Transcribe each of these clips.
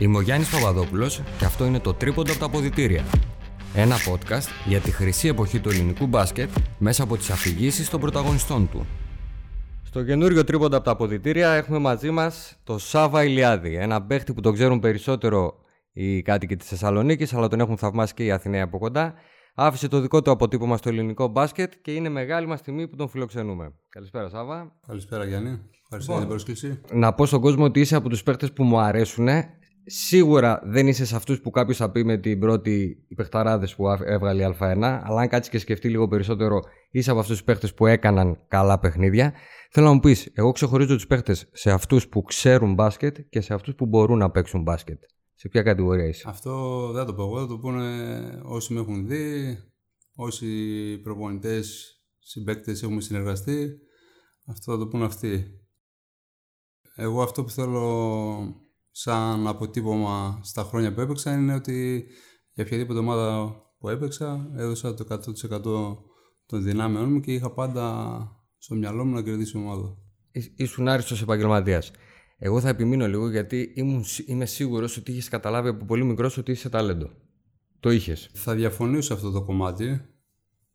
Είμαι ο Γιάννης Παπαδόπουλος και αυτό είναι το Τρίποντα από τα Ποδητήρια. Ένα podcast για τη χρυσή εποχή του ελληνικού μπάσκετ μέσα από τις αφηγήσεις των πρωταγωνιστών του. Στο καινούριο Τρίποντα από τα Ποδητήρια έχουμε μαζί μας το Σάβα Ηλιάδη, ένα παίχτη που τον ξέρουν περισσότερο οι κάτοικοι της Θεσσαλονίκης, αλλά τον έχουν θαυμάσει και οι Αθηναίοι από κοντά. Άφησε το δικό του αποτύπωμα στο ελληνικό μπάσκετ και είναι μεγάλη μας τιμή που τον φιλοξενούμε. Καλησπέρα, Σάβα. Καλησπέρα, Γιάννη. Ευχαριστώ για την πρόσκληση. Να πω στον κόσμο ότι είσαι από τους παίχτες που μου αρέσουν. Σίγουρα δεν είσαι σε αυτούς που κάποιος θα πει με την πρώτη υπεχταράδε που έβγαλε η Α1, αλλά αν κάτσεις και σκεφτεί λίγο περισσότερο, είσαι από αυτούς τους παίχτες που έκαναν καλά παιχνίδια. Θέλω να μου πεις, εγώ ξεχωρίζω τους παίχτες σε αυτούς που ξέρουν μπάσκετ και σε αυτούς που μπορούν να παίξουν μπάσκετ. Σε ποια κατηγορία είσαι; Αυτό δεν θα το πω εγώ, θα το πούνε όσοι με έχουν δει, όσοι προπονητές, συμπαίκτες έχουμε συνεργαστεί. Αυτό θα το πούνε αυτοί. Εγώ αυτό που θέλω σαν αποτύπωμα στα χρόνια που έπαιξα είναι ότι για οποιαδήποτε ομάδα που έπαιξα έδωσα το 100% των δυνάμεών μου και είχα πάντα στο μυαλό μου να κερδίσω ομάδα. Ήσουν άριστος επαγγελματίας. Εγώ θα επιμείνω λίγο γιατί ήμουν, είμαι σίγουρος ότι είχες καταλάβει από πολύ μικρός ότι είσαι ταλέντο. Το είχες. Θα διαφωνήσω σε αυτό το κομμάτι.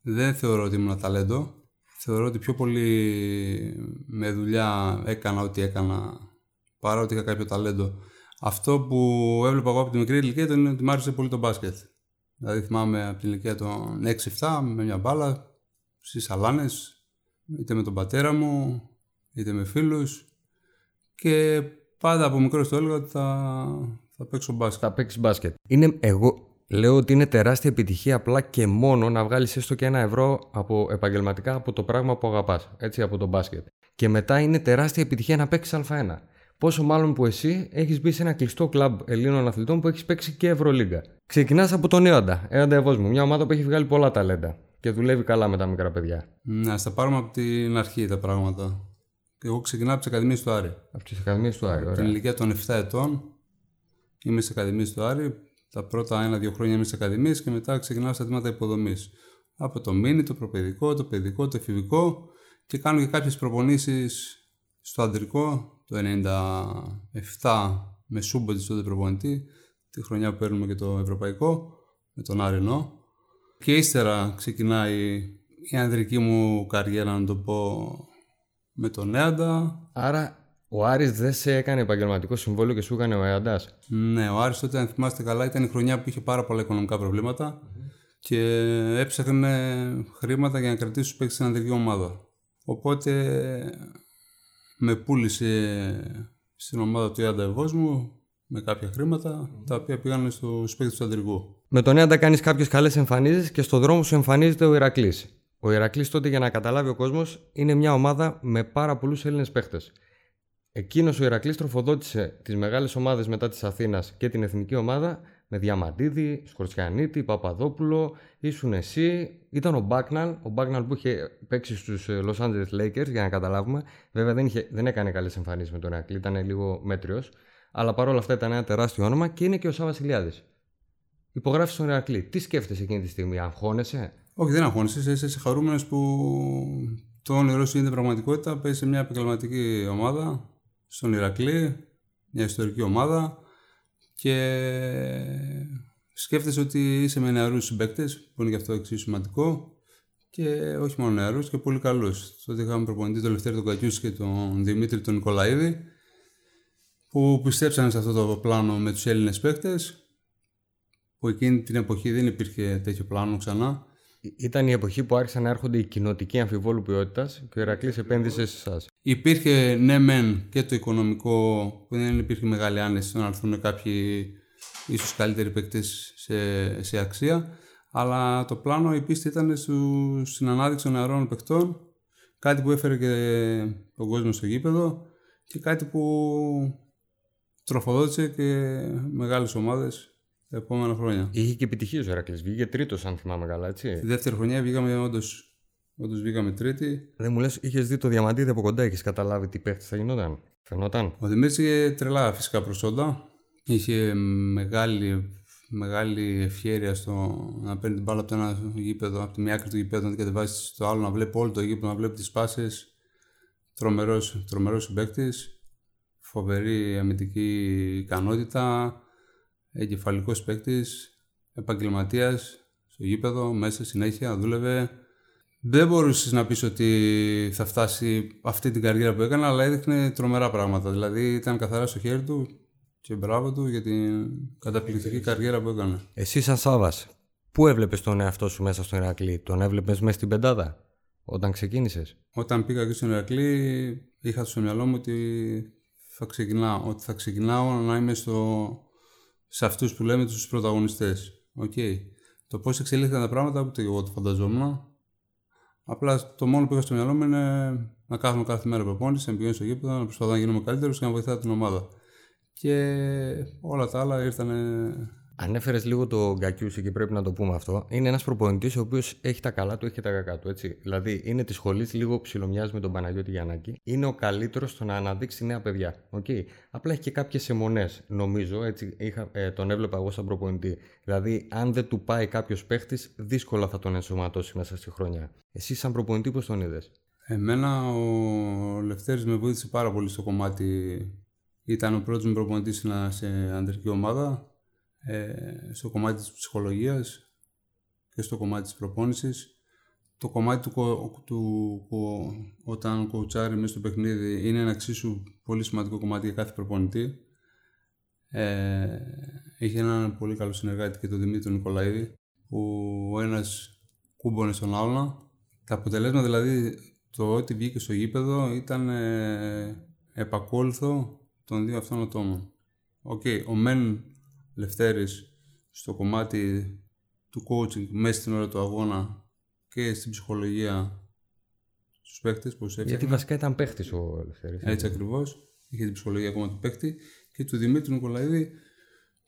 Δεν θεωρώ ότι ήμουν ταλέντο. Θεωρώ ότι πιο πολύ με δουλειά έκανα ό,τι έκανα παρά ότι είχα κάποιο ταλέντο. Αυτό που έβλεπα εγώ από τη μικρή ηλικία ήταν ότι μου άρεσε πολύ το μπάσκετ. Δηλαδή θυμάμαι από την ηλικία των 6-7 με μια μπάλα στις σαλάνε, είτε με τον πατέρα μου, είτε με φίλους και πάντα από μικρός το έλεγα ότι θα, θα παίξω μπάσκετ. Θα παίξεις μπάσκετ. Είναι, εγώ λέω ότι είναι τεράστια επιτυχία απλά και μόνο να βγάλεις έστω και ένα ευρώ από, επαγγελματικά από το πράγμα που αγαπάς, έτσι από το μπάσκετ. Και μετά είναι τεράστια επιτυχία να παίξεις Α1. Πόσο μάλλον που εσύ έχεις μπει σε ένα κλειστό κλαμπ Ελλήνων αθλητών που έχεις παίξει και Ευρωλίγκα. Ξεκινάς από τον Έοντα, Έοντα Ευόσμου, μια ομάδα που έχει βγάλει πολλά ταλέντα και δουλεύει καλά με τα μικρά παιδιά. Ναι, στα πάρουμε από την αρχή τα πράγματα. Εγώ ξεκινάω από τις Ακαδημίες του Άρη. Από τις Ακαδημίες του Άρη, ωραία. Την ηλικία των 7 ετών είμαι στις Ακαδημίες του Άρη. Τα πρώτα ένα-δύο χρόνια είμαι στις Ακαδημίες και μετά ξεκινάω στα τμήματα υποδομής. Από το μίνι, το προπαιδικό, το παιδικό, το εφηβικό και κάνω και κάποιες προπονήσεις στο αντρικό το 97 με Σούμποτζη τότε προπονητή, τη χρονιά που παίρνουμε και το ευρωπαϊκό, με τον Άρινο. Και ύστερα ξεκινάει η ανδρική μου καριέρα, να το πω, με τον Έαντα. Άρα ο Άρης δεν σε έκανε επαγγελματικό συμβόλαιο και σου έκανε ο Έαντα. Ναι, ο Άρης τότε, αν θυμάστε καλά, ήταν η χρονιά που είχε πάρα πολλά οικονομικά προβλήματα και έψαχνε χρήματα για να κρατήσει τους παίκτες στην ανδρική ομάδα. Οπότε με πούλησε στην ομάδα του Ιάντα μου με κάποια χρήματα τα οποία πήγαν στου παίκτε του αντρικού. Με τον Ιάντα κάνεις κάποιες καλές εμφανίσεις και στο δρόμο σου εμφανίζεται ο Ηρακλής. Ο Ηρακλής τότε για να καταλάβει ο κόσμος είναι μια ομάδα με πάρα πολλούς Έλληνες παίχτες. Εκείνος ο Ηρακλής τροφοδότησε τις μεγάλες ομάδες μετά της Αθήνας και την εθνική ομάδα με Διαμαντίδη, Σκορτσιανίτη, Παπαδόπουλο, ήσουν εσύ, ήταν ο Μπάκναλ, ο Μπάκναλ που είχε παίξει στους ε, Los Angeles Lakers για να καταλάβουμε. Βέβαια δεν, είχε, δεν έκανε καλές εμφανίσεις με τον Ηρακλή, ήταν λίγο μέτριος, αλλά παρόλα αυτά ήταν ένα τεράστιο όνομα και είναι και ο Σάβας Ηλιάδης. Υπογράφεις τον Ηρακλή. Τι σκέφτεσαι εκείνη τη στιγμή, αγχώνεσαι, όχι, δεν αγχώνεσαι. Είσαι χαρούμενος που το όνειρό σου είναι πραγματικότητα. Παίζει σε μια επαγγελματική ομάδα, στον Ηρακλή, μια ιστορική ομάδα και σκέφτεσαι ότι είσαι με νεαρούς συμπαίκτες, που είναι και αυτό εξίσου σημαντικό. Και όχι μόνο νεαρούς και πολύ καλούς. Τότε είχαμε προπονητή τον Λευτέρη τον Κακιούς και τον Δημήτρη τον Νικολαίδη, που πιστέψαν σε αυτό το πλάνο με τους Έλληνες παίκτες, που εκείνη την εποχή δεν υπήρχε τέτοιο πλάνο ξανά ήταν η εποχή που άρχισαν να έρχονται οι κοινοτικοί αμφιβόλου ποιότητας και ο Ηρακλή επένδυσε σε εσάς. Υπήρχε ναι, μεν και το οικονομικό, που δεν υπήρχε μεγάλη άνεση να έρθουν κάποιοι ίσως καλύτεροι παίκτες σε, σε αξία. Αλλά το πλάνο, η πίστη ήταν στην ανάδειξη των νεαρών παικτών. Κάτι που έφερε και τον κόσμο στο γήπεδο και κάτι που τροφοδότησε και μεγάλες ομάδες τα επόμενα χρόνια. Είχε και επιτυχίες ο Ερακλή. Βγήκε τρίτος, αν θυμάμαι καλά, έτσι. Τη δεύτερη χρονιά βγήκαμε όντως. Όντως βγήκαμε τρίτη. Δεν μου λες, είχες δει το διαμαντίδι από κοντά, είχες καταλάβει τι παίχτης θα γινόταν. Φαινόταν. Ο Δημήτρης είχε τρελά φυσικά προσόντα. Είχε μεγάλη, μεγάλη ευχαίρεια στο να παίρνει την μπάλα από το ένα γήπεδο, από τη μία άκρη του γήπεδου, να την κατεβάσει στο άλλο, να βλέπει όλο το γήπεδο, να βλέπει τις πάσει. Τρομερός συμπαίκτης. Φοβερή αμυντική ικανότητα εγκεφαλικός παίκτης, επαγγελματίας στο γήπεδο, μέσα συνέχεια, δούλευε. Δεν μπορούσες να πεις ότι θα φτάσει αυτή την καριέρα που έκανε, αλλά έδειχνε τρομερά πράγματα. Δηλαδή ήταν καθαρά στο χέρι του και μπράβο του για την καταπληκτική καριέρα που έκανε. Εσύ, σαν Σάβας, πού έβλεπες τον εαυτό σου μέσα στον Ηρακλή, τον έβλεπες μέσα στην πεντάδα, όταν ξεκίνησες; Όταν πήγα και στον Ηρακλή, είχα στο μυαλό μου ότι θα ξεκινάω, ότι θα ξεκινάω να είμαι στο, σε αυτούς που λέμε τους πρωταγωνιστές. Okay. Το πώς εξελίχθηκαν τα πράγματα, ούτε εγώ το φανταζόμουν. Απλά το μόνο που είχα στο μυαλό μου είναι να κάθομαι κάθε μέρα προπόνηση, να πηγαίνω στο γήπεδο, να προσπαθώ να γίνομαι καλύτερος και να βοηθάω την ομάδα. Και όλα τα άλλα ήρθαν Ανέφερε λίγο το Γκακιούση και πρέπει να το πούμε αυτό. Είναι ένας προπονητής ο οποίος έχει τα καλά του, έχει και τα κακά του. Έτσι. Δηλαδή είναι της σχολής, λίγο ψιλομοιάζει με τον Παναγιώτη Γιαννάκη. Είναι ο καλύτερος στο να αναδείξει νέα παιδιά. Okay. Απλά έχει και κάποιες αιμονές, νομίζω. Έτσι, είχα, ε, τον έβλεπα εγώ σαν προπονητή. Δηλαδή, αν δεν του πάει κάποιος παίχτης, δύσκολα θα τον ενσωματώσει μέσα στη χρονιά. Εσύ, σαν προπονητή, πώς τον είδες; Εμένα ο Λευτέρης με βοήθησε πάρα πολύ στο κομμάτι. Ήταν ο πρώτος μου προπονητής σε αντρική ομάδα ε, στο κομμάτι της ψυχολογίας και στο κομμάτι της προπόνησης. Το κομμάτι του, του, όταν κοουτσάρει μέσα στο παιχνίδι είναι ένα εξίσου πολύ σημαντικό κομμάτι για κάθε προπονητή. Ε, είχε έναν πολύ καλό συνεργάτη και τον Δημήτρη Νικολαίδη που ο ένας κούμπονε στον άλλον. Τα αποτελέσματα δηλαδή το ότι βγήκε στο γήπεδο ήταν ε, επακόλουθο των δύο αυτών ατόμων. Okay, ο Μεν Λευτέρης στο κομμάτι του coaching μέσα στην ώρα του αγώνα και στην ψυχολογία στους παίκτες που έφτιαχνε. Γιατί βασικά ήταν παίχτης ο Λευτέρης. Έτσι ακριβώς. Είχε την ψυχολογία ακόμα του παίκτη και του Δημήτρη Νικολαίδη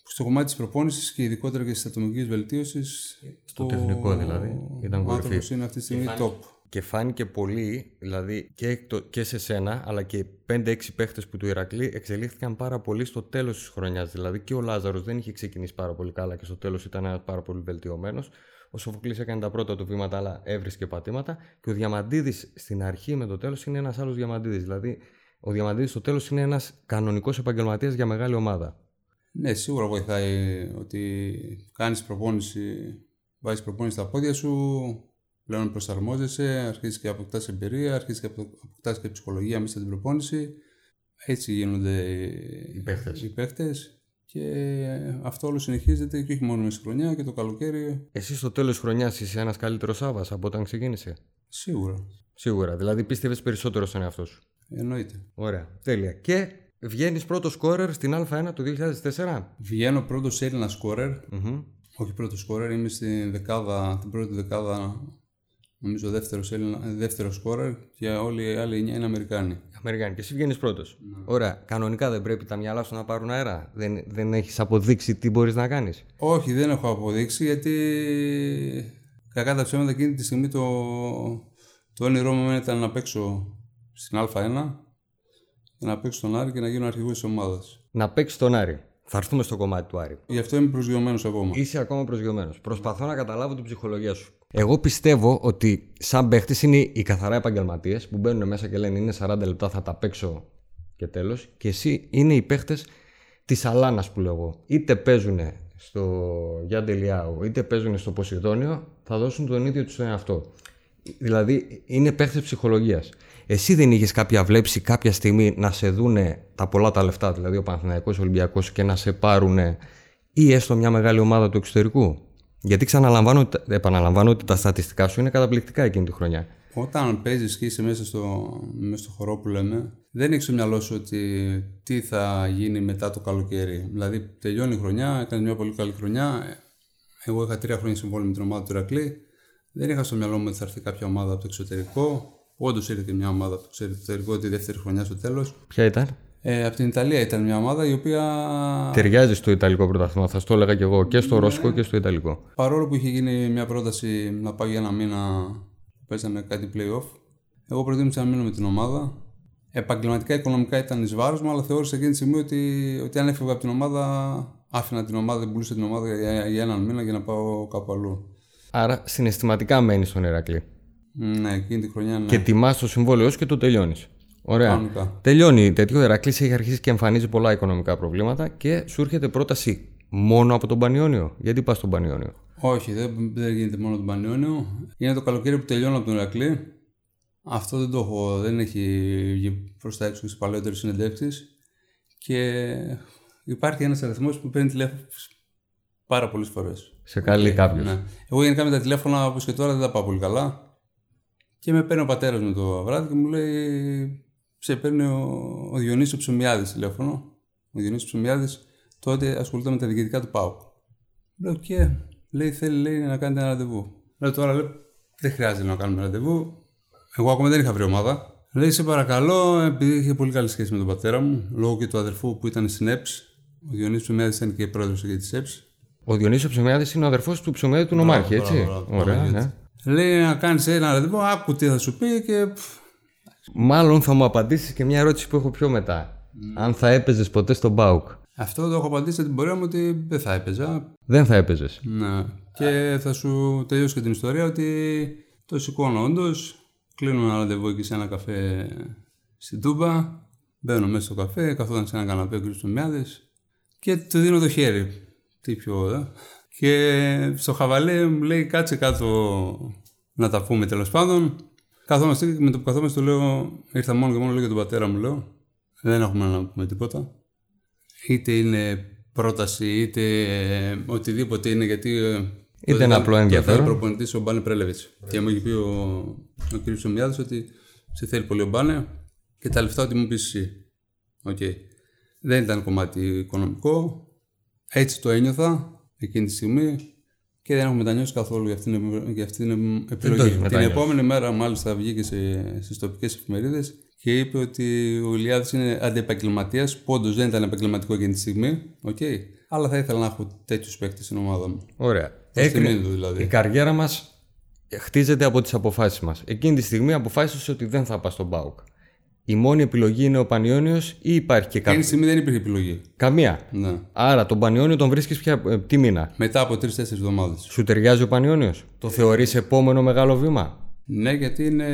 στο κομμάτι της προπόνησης και ειδικότερα και της ατομικής βελτίωσης. Στο τεχνικό δηλαδή. Ήταν κορυφή. είναι αυτή τη στιγμή top. Και φάνηκε πολύ, δηλαδή και, το, και σε σένα, αλλά και 5-6 παίχτες που του Ηρακλή εξελίχθηκαν πάρα πολύ στο τέλος της χρονιάς. Δηλαδή και ο Λάζαρος δεν είχε ξεκινήσει πάρα πολύ καλά και στο τέλος ήταν πάρα πολύ βελτιωμένος. Ο Σοφοκλής έκανε τα πρώτα του βήματα, αλλά έβρισκε πατήματα. Και ο Διαμαντίδης στην αρχή με το τέλος είναι ένας άλλος Διαμαντίδης. Δηλαδή, ο Διαμαντίδης στο τέλος είναι ένας κανονικός επαγγελματίας για μεγάλη ομάδα. Ναι, σίγουρα βοηθάει ότι κάνεις προπόνηση, βάζεις προπόνηση στα πόδια σου, Πλέον προσαρμόζεσαι, αρχίζεις και αποκτάς εμπειρία, αρχίζεις και αποκτάς και ψυχολογία μέσα στην προπόνηση. Έτσι γίνονται οι παίχτες. Και αυτό όλο συνεχίζεται και όχι μόνο μέσα στη χρονιά και το καλοκαίρι. Εσύ στο τέλος τη χρονιάς είσαι ένας καλύτερος Σάβα από όταν ξεκίνησε; Σίγουρα. Σίγουρα. Δηλαδή πίστευες περισσότερο στον εαυτό σου; Εννοείται. Ωραία. Τέλεια. Και βγαίνεις πρώτος σκόρερ στην Α1 το 2004. Βγαίνω πρώτος Έλληνας σκόρερ. Mm-hmm. Όχι πρώτος σκόρερ, είμαι στην δεκάδα, την πρώτη δεκάδα νομίζω δεύτερος δεύτερος σκόρερ και όλοι οι άλλοι είναι Αμερικάνοι. Αμερικάνοι. Και εσύ βγαίνεις πρώτος. Ναι. Ωραία. Κανονικά δεν πρέπει τα μυαλά σου να πάρουν αέρα. Δεν, δεν έχεις αποδείξει τι μπορείς να κάνεις. Όχι, δεν έχω αποδείξει γιατί κακά τα ψέματα εκείνη τη στιγμή το, το όνειρό μου ήταν να παίξω στην Α1 και να παίξω στον Άρη και να γίνω αρχηγός της ομάδας. Να παίξεις τον Άρη. Θα έρθουμε στο κομμάτι του Άρη. Γι' αυτό είμαι προσγειωμένος ακόμα. Είσαι ακόμα προσγειωμένος. Προσπαθώ να καταλάβω την ψυχολογία σου. Εγώ πιστεύω ότι σαν παίχτης είναι οι καθαρά επαγγελματίες που μπαίνουν μέσα και λένε είναι 40 λεπτά, θα τα παίξω και τέλος. Και εσύ είναι οι παίχτες της Αλάνας που λέω εγώ. Είτε παίζουν στο Γιάντε Λιάου, είτε παίζουν στο Ποσειδόνιο, θα δώσουν τον ίδιο τους εαυτό. Δηλαδή είναι παίχτες ψυχολογίας. Εσύ δεν είχες κάποια βλέψη κάποια στιγμή να σε δούνε τα πολλά τα λεφτά, δηλαδή ο Παναθηναϊκός Ολυμπιακός και να σε πάρουν ή έστω μια μεγάλη ομάδα του εξωτερικού; Γιατί ξαναλαμβάνω, επαναλαμβάνω ότι τα στατιστικά σου είναι καταπληκτικά εκείνη τη χρονιά. Όταν παίζεις και είσαι μέσα στο, μέσα στο χορό που λέμε, δεν έχεις στο μυαλό σου ότι τι θα γίνει μετά το καλοκαίρι. Δηλαδή, τελειώνει η χρονιά, έκανε μια πολύ καλή χρονιά. Εγώ είχα τρία χρόνια συμβόλαιο με την ομάδα του Ηρακλή. Δεν είχα στο μυαλό μου ότι θα έρθει κάποια ομάδα από το εξωτερικό. Όντως ήρθε και μια ομάδα από το εξωτερικό τη δεύτερη χρονιά στο τέλος. Ποια ήταν; Ε, από την Ιταλία ήταν μια ομάδα η οποία. Ταιριάζει στο Ιταλικό πρωτάθλημα, θα το έλεγα και εγώ και στο ναι. Ρώσικο και στο Ιταλικό. Παρόλο που είχε γίνει μια πρόταση να πάω για ένα μήνα που παίζαμε κάτι playoff, εγώ προτίμησα να μείνω με την ομάδα. Επαγγελματικά, οικονομικά ήταν εις βάρος μου, αλλά θεώρησα εκείνη τη στιγμή ότι, ότι αν έφευγα από την ομάδα, άφηνα την ομάδα, δεν πουλούσα την ομάδα για, για έναν μήνα για να πάω κάπου αλλού. Άρα συναισθηματικά μένεις στον Ηρακλή. Ναι, εκείνη τη χρονιά ναι. Και τιμάς το συμβόλαιό σου και το τελειώνεις. Ωραία. Κανονικά. Τελειώνει τέτοιο. Ο Ερακλής έχει αρχίσει και εμφανίζει πολλά οικονομικά προβλήματα και σου έρχεται πρόταση μόνο από τον Πανιόνιο. Γιατί πας στον Πανιόνιο; Όχι, δεν, δεν γίνεται μόνο τον Πανιόνιο. Είναι το καλοκαίρι που τελειώνω από τον Ηρακλή. Αυτό δεν το έχω, δεν έχει βγει προς τα έξω στι παλαιότερε συνεντεύξεις. Και υπάρχει ένας αριθμός που παίρνει τηλέφωνο πάρα πολλές φορές. Σε καλεί κάποιος. Ναι. Εγώ γενικά με τα τηλέφωνα όπως και τώρα δεν τα πάω πολύ καλά. Και με παίρνει ο πατέρας μου το βράδυ και μου λέει: Σε παίρνει ο, ο Διονύσης Ψωμιάδης τηλέφωνο. Ο Διονύσης Ψωμιάδης τότε ασχολούνται με τα διοικητικά του ΠΑΟΚ. Λέω και λέει: Θέλει λέει, να κάνετε ένα ραντεβού. Λέω τώρα λέει, δεν χρειάζεται να κάνουμε ραντεβού. Εγώ ακόμα δεν είχα βρει ομάδα. Λέει: Σε παρακαλώ, επειδή είχε πολύ καλή σχέση με τον πατέρα μου, λόγω και του αδερφού που ήταν στην ΕΠΣ. Ο Διονύσης Ψωμιάδης ήταν και πρόεδρος για της ΕΠΣ. Ο Διονύσης Ψωμιάδης είναι ο αδερφός του Ψωμιάδη του Νομάρχη, Μπράβο, έτσι; μπράβο, μπράβο, Ωραία, μπράβο, ναι. Λέει να κάνεις ένα ραντεβού, άκου τι θα σου πει και. Μάλλον θα μου απαντήσεις και μια ερώτηση που έχω πιο μετά. Αν θα έπαιζες ποτέ στον Μπάουκ; Αυτό το έχω απαντήσει στην πορεία μου ότι δεν θα έπαιζα. Δεν θα έπαιζες. Ναι. Και θα σου τελειώσω και την ιστορία ότι το σηκώνω όντως. Κλείνω ένα ραντεβού εκεί σε ένα καφέ στην Τούμπα. Μπαίνω μέσα στο καφέ, καθόταν σε ένα καναπέ ο κ. Τομιάδης και του δίνω το χέρι. Τι πιο, ε. Και στο χαβαλέ μου λέει κάτσε κάτω να τα πούμε τέλος πάντων. Καθόμαστε και με το που καθόμαστε του λέω, ήρθα μόνο και μόνο λέω για τον πατέρα μου λέω. Δεν έχουμε να πούμε τίποτα. Είτε είναι πρόταση, είτε ε, οτιδήποτε είναι γιατί. ε, Είτε τότε ένα ήταν- απλό τότε ενδιαφέρον. ήταν προπονητής ο Μπάνε Πρέλεβιτς. Και μου είχε πει ο, ο κ. Σομιάδη ότι σε θέλει πολύ ο Μπάνε και τα λεφτά ότι μου πεις εσύ. Οκ. Δεν ήταν κομμάτι οικονομικό. Έτσι το ένιωθα εκείνη τη στιγμή και δεν έχω μετανιώσει καθόλου για αυτήν, την- για αυτήν την το επιλογή. έχεις Την μετανιώσει. επόμενη μέρα, μάλιστα, βγήκε σε, στις τοπικές εφημερίδες και είπε ότι ο Ηλιάδης είναι αντιεπαγγελματίας, που όντως δεν ήταν επαγγελματικό εκείνη τη στιγμή. οκ. Αλλά θα ήθελα να έχω τέτοιους παίκτες στην ομάδα μου. Ωραία. Προς Έκρι- τιμήν του δηλαδή. Η καριέρα μας χτίζεται από τις αποφάσεις μας. Εκείνη τη στιγμή αποφάσισες ότι δεν θα πας στον ΠΑΟΚ. Η μόνη επιλογή είναι ο Πανιόνιος ή υπάρχει και Εκείνη κάποια. τη στιγμή δεν υπήρχε επιλογή. Καμία. Ναι. Άρα τον Πανιόνιο τον βρίσκεις πια. ε, τι μήνα; Μετά από τρεις-τέσσερις εβδομάδες. Σου ταιριάζει ο Πανιόνιος; Το θεωρείς επόμενο μεγάλο βήμα; Ναι, γιατί είναι,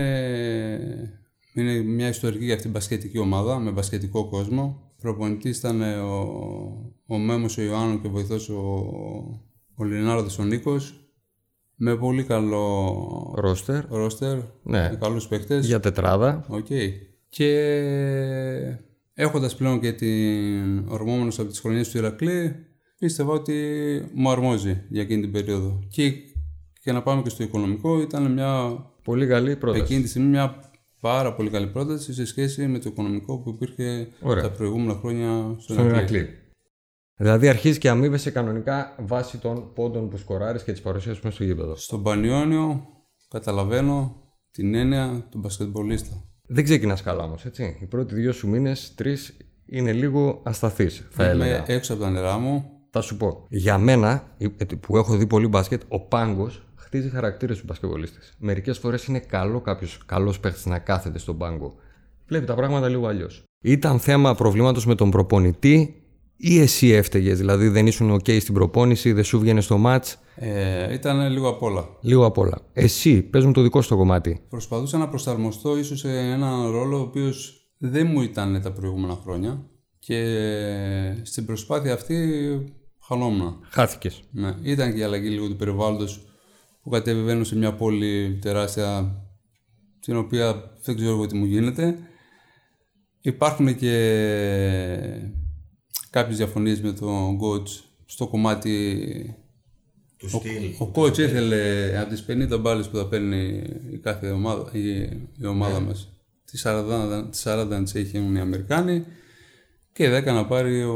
είναι μια ιστορική για αυτήν την μπασκετική ομάδα με μπασκετικό κόσμο. Προπονητής ήταν ε, ο, ο Μέμος ο Ιωάννου και βοηθός ο, ο Λινάρδος ο Νίκος. Με πολύ καλό Ρόστερ. ρόστερ, Ναι. με καλούς παίκτες. Για τετράδα. Οκ. Και έχοντας πλέον και την ορμώμενος από τις χρονιές του Ηρακλή, πίστευα ότι μου αρμόζει για εκείνη την περίοδο. Και, και να πάμε και στο οικονομικό, ήταν μια Πολύ καλή πρόταση. εκείνη τη στιγμή μια πάρα πολύ καλή πρόταση σε σχέση με το οικονομικό που υπήρχε Ωραία. τα προηγούμενα χρόνια στον Στον Ηρακλή. Ηρακλή. Δηλαδή αρχίζει και αμείβεσαι κανονικά βάσει των πόντων που σκοράρεις και τη παρουσία σου μέσα στο γήπεδο. Στον Πανιόνιο καταλαβαίνω την έννοια του μπασκετμπολίστα. Δεν ξεκινάς καλά όμως, έτσι. Οι πρώτοι δύο σου μήνες, τρεις, είναι λίγο ασταθή, θα έλεγα. Είμαι έξω από τα νερά μου. Θα σου πω. Για μένα, που έχω δει πολύ μπάσκετ, ο πάγκος χτίζει χαρακτήρες του μπασκετμπολίστες. Μερικές φορές είναι καλό κάποιος καλός παίχτης να κάθεται στον πάγκο. Βλέπει τα πράγματα λίγο αλλιώς. Ήταν θέμα προβλήματος με τον προπονητή ή εσύ έφταιγες, δηλαδή δεν ήσουν OK στην προπόνηση, δεν σου βγαίνει στο ματ. Ε, ήταν λίγο απ' όλα. Λίγο απ' όλα. Εσύ, πες μου το δικό σου το κομμάτι. Προσπαθούσα να προσαρμοστώ ίσως σε έναν ρόλο ο οποίος δεν μου ήταν τα προηγούμενα χρόνια και στην προσπάθεια αυτή χαλόμουν. Χάθηκες. Ναι, ήταν και η αλλαγή λίγο του περιβάλλοντος που κατεβαίνω σε μια πόλη τεράστια την οποία δεν ξέρω εγώ τι μου γίνεται. Υπάρχουν και κάποιες διαφωνίες με τον coach στο κομμάτι Του στυλ. ο coach ήθελε από τις 50 μπάλες που θα παίρνει η κάθε ομάδα, η, η ομάδα μας, τις 40, τις 40 να τις έχουν οι Αμερικάνοι και 10 να πάρει ο,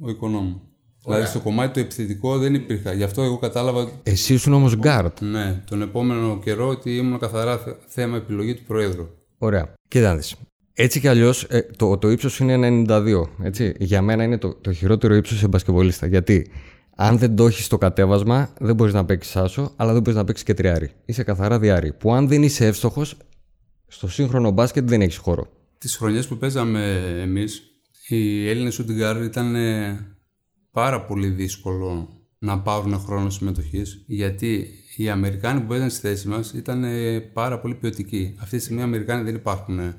ο οικονόμου. Δηλαδή στο κομμάτι το επιθετικό δεν υπήρχα. Γι' αυτό εγώ κατάλαβα Εσύ ήσουν όμως guard. ναι, τον επόμενο καιρό ότι ήμουν καθαρά θε- θέμα επιλογή του Προέδρου. Ωραία. Κοίτα να δεις. Έτσι κι αλλιώς το, το ύψος είναι 92. Έτσι. Για μένα είναι το, το χειρότερο ύψος σε μπασκευολίστα. Γιατί αν δεν το έχεις στο κατέβασμα, δεν μπορείς να παίξεις άσο, αλλά δεν μπορείς να παίξεις και τριάρι. Είσαι καθαρά διάρι. Που αν δεν είσαι εύστοχος, στο σύγχρονο μπάσκετ δεν έχεις χώρο. Τις χρονιές που παίζαμε εμείς, οι Έλληνες Ουντιγκάρ ήταν ε, πάρα πολύ δύσκολο να πάρουν χρόνο συμμετοχής γιατί οι Αμερικάνοι που παίζαν στη θέση μας ήταν ε, πάρα πολύ ποιοτικοί. Αυτή τη στιγμή οι Αμερικάνοι δεν υπάρχουν ε,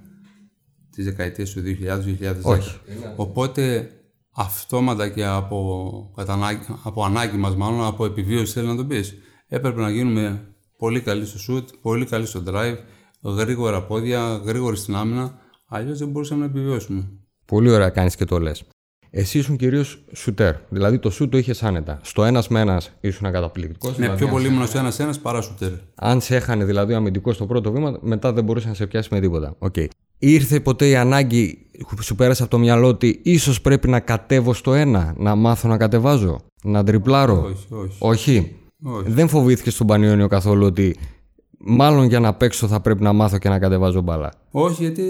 τις δεκαετίες του 2000-2010. Όχι. Οπότε αυτόματα και από, κατά ανάγκη, από ανάγκη μας μάλλον, από επιβίωση θέλεις να το πεις. Έπρεπε να γίνουμε πολύ καλοί στο σουτ, πολύ καλοί στο drive, γρήγορα πόδια, γρήγοροι στην άμυνα, αλλιώς δεν μπορούσαμε να επιβιώσουμε. Πολύ ωραία κάνεις και το λες. Εσύ ήσουν κυρίως σουτέρ. Δηλαδή το σουτ το είχες άνετα. Στο ένας με ένας ήσουν καταπληκτικός. Ναι, δηλαδή, πιο αν πολύ σε- ήμουν στο ένα-ένα παρά σουτέρ. Αν σε έχανε δηλαδή ο αμυντικός στο πρώτο βήμα, μετά δεν μπορούσες να σε πιάσεις με τίποτα. Οκ. Ήρθε ποτέ η ανάγκη, σου πέρασε από το μυαλό ότι ίσως πρέπει να κατέβω στο ένα, να μάθω να κατεβάζω, να ντριμπλάρω; Όχι, όχι. Όχι. όχι. Δεν φοβήθηκες στον Πανιόνιο καθόλου ότι μάλλον για να παίξω θα πρέπει να μάθω και να κατεβάζω μπάλα; Όχι, γιατί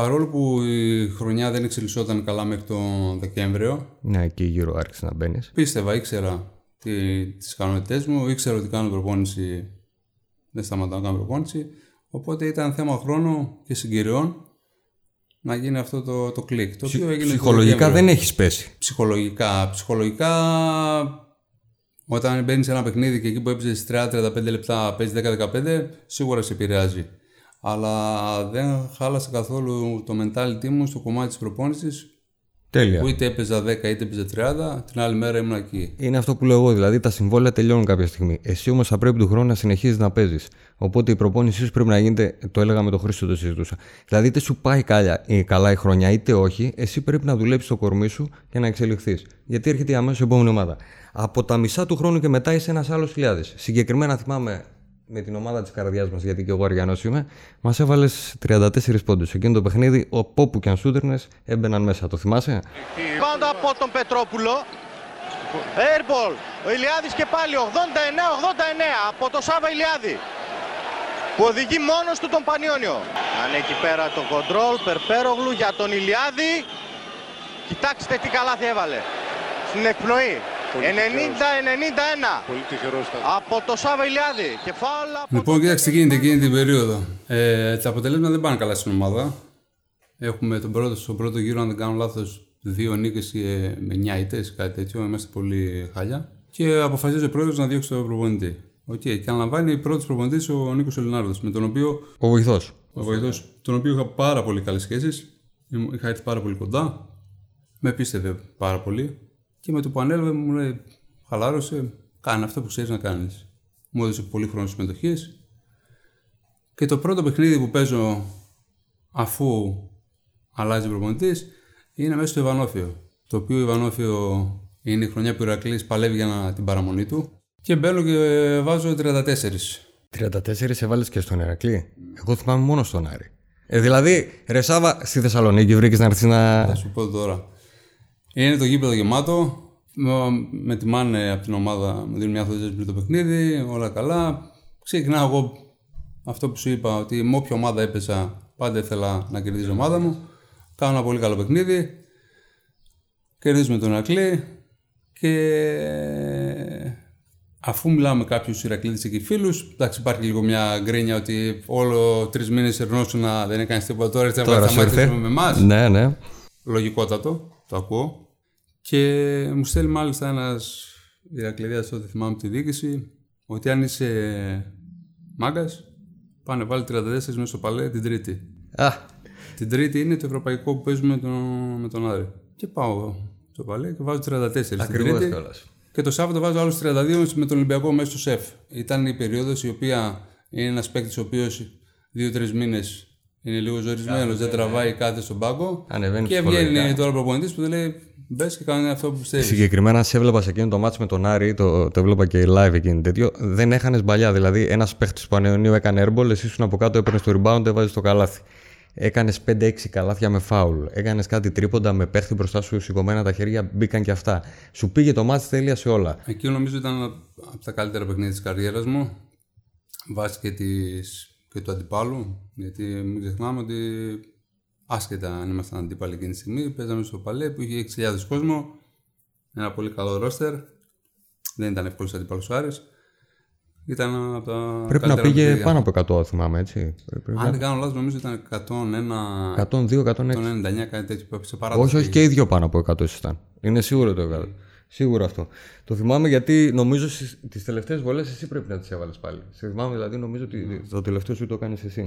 παρόλο που η χρονιά δεν εξελισσόταν καλά μέχρι τον Δεκέμβριο, Ναι, εκεί γύρω άρχισε να μπαίνεις. πίστευα, ήξερα τι, τις ικανότητές μου, ήξερα ότι κάνω προπόνηση, δεν σταματάω να κάνω προπόνηση, οπότε ήταν θέμα χρόνου και συγκυριών να γίνει αυτό το, το κλικ. Το οποίο έγινε το Ψυχολογικά Δεκέμβριο. δεν έχεις πέσει. Ψυχολογικά. Ψυχολογικά, όταν μπαίνεις σε ένα παιχνίδι και εκεί που έπαιζες 30-35 λεπτά παίζεις 10-15, σίγουρα σε επηρεάζει. Αλλά δεν χάλασε καθόλου το mentality μου στο κομμάτι της προπόνησης Τέλεια. που είτε έπαιζα 10 είτε έπαιζα 30, την άλλη μέρα ήμουν εκεί. Είναι αυτό που λέω εγώ, δηλαδή τα συμβόλαια τελειώνουν κάποια στιγμή. Εσύ όμως θα πρέπει του χρόνου να συνεχίζεις να παίζεις. Οπότε η προπόνησή σου πρέπει να γίνεται, το έλεγα με τον Χρήστο, το συζητούσα. Δηλαδή είτε σου πάει καλά, ή καλά η χρονιά είτε όχι, εσύ πρέπει να δουλέψεις το κορμί σου και να εξελιχθείς. Γιατί έρχεται η αμέσως επόμενη ομάδα. Από τα μισά του χρόνου και μετά είσαι ένας άλλος χιλιάδες. Συγκεκριμένα θυμάμαι με την ομάδα της καρδιάς μας, γιατί και εγώ Αριανός είμαι, μας έβαλες 34 πόντους. Εκείνο το παιχνίδι, από όπου και αν σούτρνε, έμπαιναν μέσα. Το θυμάσαι; Rebound από τον Πετρόπουλο. Airball. Ο Ηλιάδης και πάλι 89-89 από το Σάβα Ηλιάδη. Που οδηγεί μόνος του τον Πανιόνιο. Αν εκεί πέρα το κοντρόλ, Περπέρογλου για τον Ηλιάδη. Κοιτάξτε τι καλάθι έβαλε. Στην εκπνοή. 90-91 Πολύ τυχερός ήταν. από το Σάββα Ηλιάδη. Και φάουλ από Λοιπόν, τον κοίταξε τι γίνεται εκείνη την περίοδο. Ε, τα αποτελέσματα δεν πάνε καλά στην ομάδα. Έχουμε τον πρώτο, στον πρώτο γύρο, αν δεν κάνω λάθος, δύο νίκες με 9 ήττες, κάτι τέτοιο. Είμαστε πολύ χάλια. Και αποφασίζει ο πρόεδρος να διώξει τον προπονητή. Οκ, και αναλαμβάνει πρώτος προπονητής ο Νίκος Λινάρδος, με τον οποίο Ο βοηθός. ο βοηθός, τον οποίο είχα πάρα πολύ καλές σχέσεις, είχα έρθει πάρα πολύ κοντά, με πίστευε πάρα πολύ και με το που ανέλαβε μου λέει χαλάρωσε, κάνε αυτό που ξέρεις να κάνεις. Μου έδωσε πολύ χρόνο συμμετοχής και το πρώτο παιχνίδι που παίζω αφού αλλάζει προπονητής είναι μέσα στο Ιβανόφιο. Το οποίο Ιβανόφιο είναι η χρονιά που ο Ηρακλής παλεύει για να, την παραμονή του και μπαίνω και βάζω 34. 34 έβαλες και στον Ερακλή. Εγώ θυμάμαι μόνο στον Άρη. Ε, δηλαδή, ρε Σάβα, στη Θεσσαλονίκη βρήκες να έρθεις να. Θα σου πω τώρα. Είναι το γήπεδο γεμάτο. Με, με τιμάνε από την ομάδα, μου δίνουν μια θετική πριν το παιχνίδι, όλα καλά. Ξεκινάω εγώ αυτό που σου είπα, ότι με όποια ομάδα έπαιζα, πάντα ήθελα να κερδίζει η ομάδα μου. Κάνω ένα πολύ καλό παιχνίδι. Κερδίζουμε τον Ηρακλή και αφού μιλάμε με κάποιους Ηρακλήδε και φίλους, εντάξει, υπάρχει λίγο μια γκρίνια ότι όλο τρεις μήνες ερνώσουν να δεν έκανες τίποτα τώρα, έτσι να Τώρα σου σταματήσουμε ήρθε. με εμάς. Ναι, ναι. Λογικότατο, το ακούω. Και μου στέλνει μάλιστα ένας Ηρακλήδια τότε θυμάμαι από τη διοίκηση ότι αν είσαι μάγκας, πάνε βάλει 34 μέσα στο παλέ την Τρίτη. Α, Την Τρίτη είναι το ευρωπαϊκό που παίζουμε με τον, με τον Άρη. Και πάω στο παλέ και βάζω 34 στην ακριβώς Τρίτη. κιόλας. Και το Σάββατο βάζω άλλους 32 με τον Ολυμπιακό μέσα στο σεφ. Ήταν η περίοδος η οποία είναι ένας παίκτης ο οποίος δύο-τρεις μήνες είναι λίγο ζορισμένο, δεν τραβάει κάτι στον πάγκο. Ανεβαίνει και βγαίνει ψυχολογικά. τώρα ο προπονητής που του λέει μπες και κάνει αυτό που πιστεύει. Συγκεκριμένα, σε έβλεπα σε εκείνο το μάτσο με τον Άρη, το, το έβλεπα και live εκείνη τέτοιο. Δεν έχανες παλιά. Δηλαδή, ένας παίχτης του Πανεωνίου έκανε airball, εσύ ήσουν από κάτω, έπαιρνες το rebound, έβαζες το καλάθι. Έκανες 5-6 καλάθια με φάουλ. Έκανες κάτι τρίποντα με παίχτη μπροστά σου, σηκωμένα τα χέρια, μπήκαν και αυτά. Σου πήγε το μάτι τέλεια σε όλα. Εκεί νομίζω ήταν από τα καλύτερα παιχνίδια της καριέρας μου. Βάσει και, της, και του αντιπάλου. Γιατί μην ξεχνάμε ότι άσχετα αν ήμασταν αντίπαλοι εκείνη τη στιγμή, παίζαμε στο παλέ που είχε 6.000 κόσμο. Ένα πολύ καλό ρόστερ. Δεν ήταν εύκολος αντίπαλο ο Άρης. Ήταν από τα. Πρέπει να καλύτερα πήγε παιχνίδια. πάνω από 100, θυμάμαι έτσι. Πρέπει Αν δεν κάνω λάθος, νομίζω ήταν 101. 102-106. 199, κάτι τέτοιο που έπαιξε παρά Όχι, όχι και οι δύο πάνω από 100 ήταν. Είναι σίγουρο το 100. Σίγουρο αυτό. Το θυμάμαι γιατί νομίζω τις τελευταίες βολές εσύ πρέπει να τις έβαλες πάλι. Σε θυμάμαι δηλαδή, νομίζω ότι το τελευταίο σου το έκανες εσύ.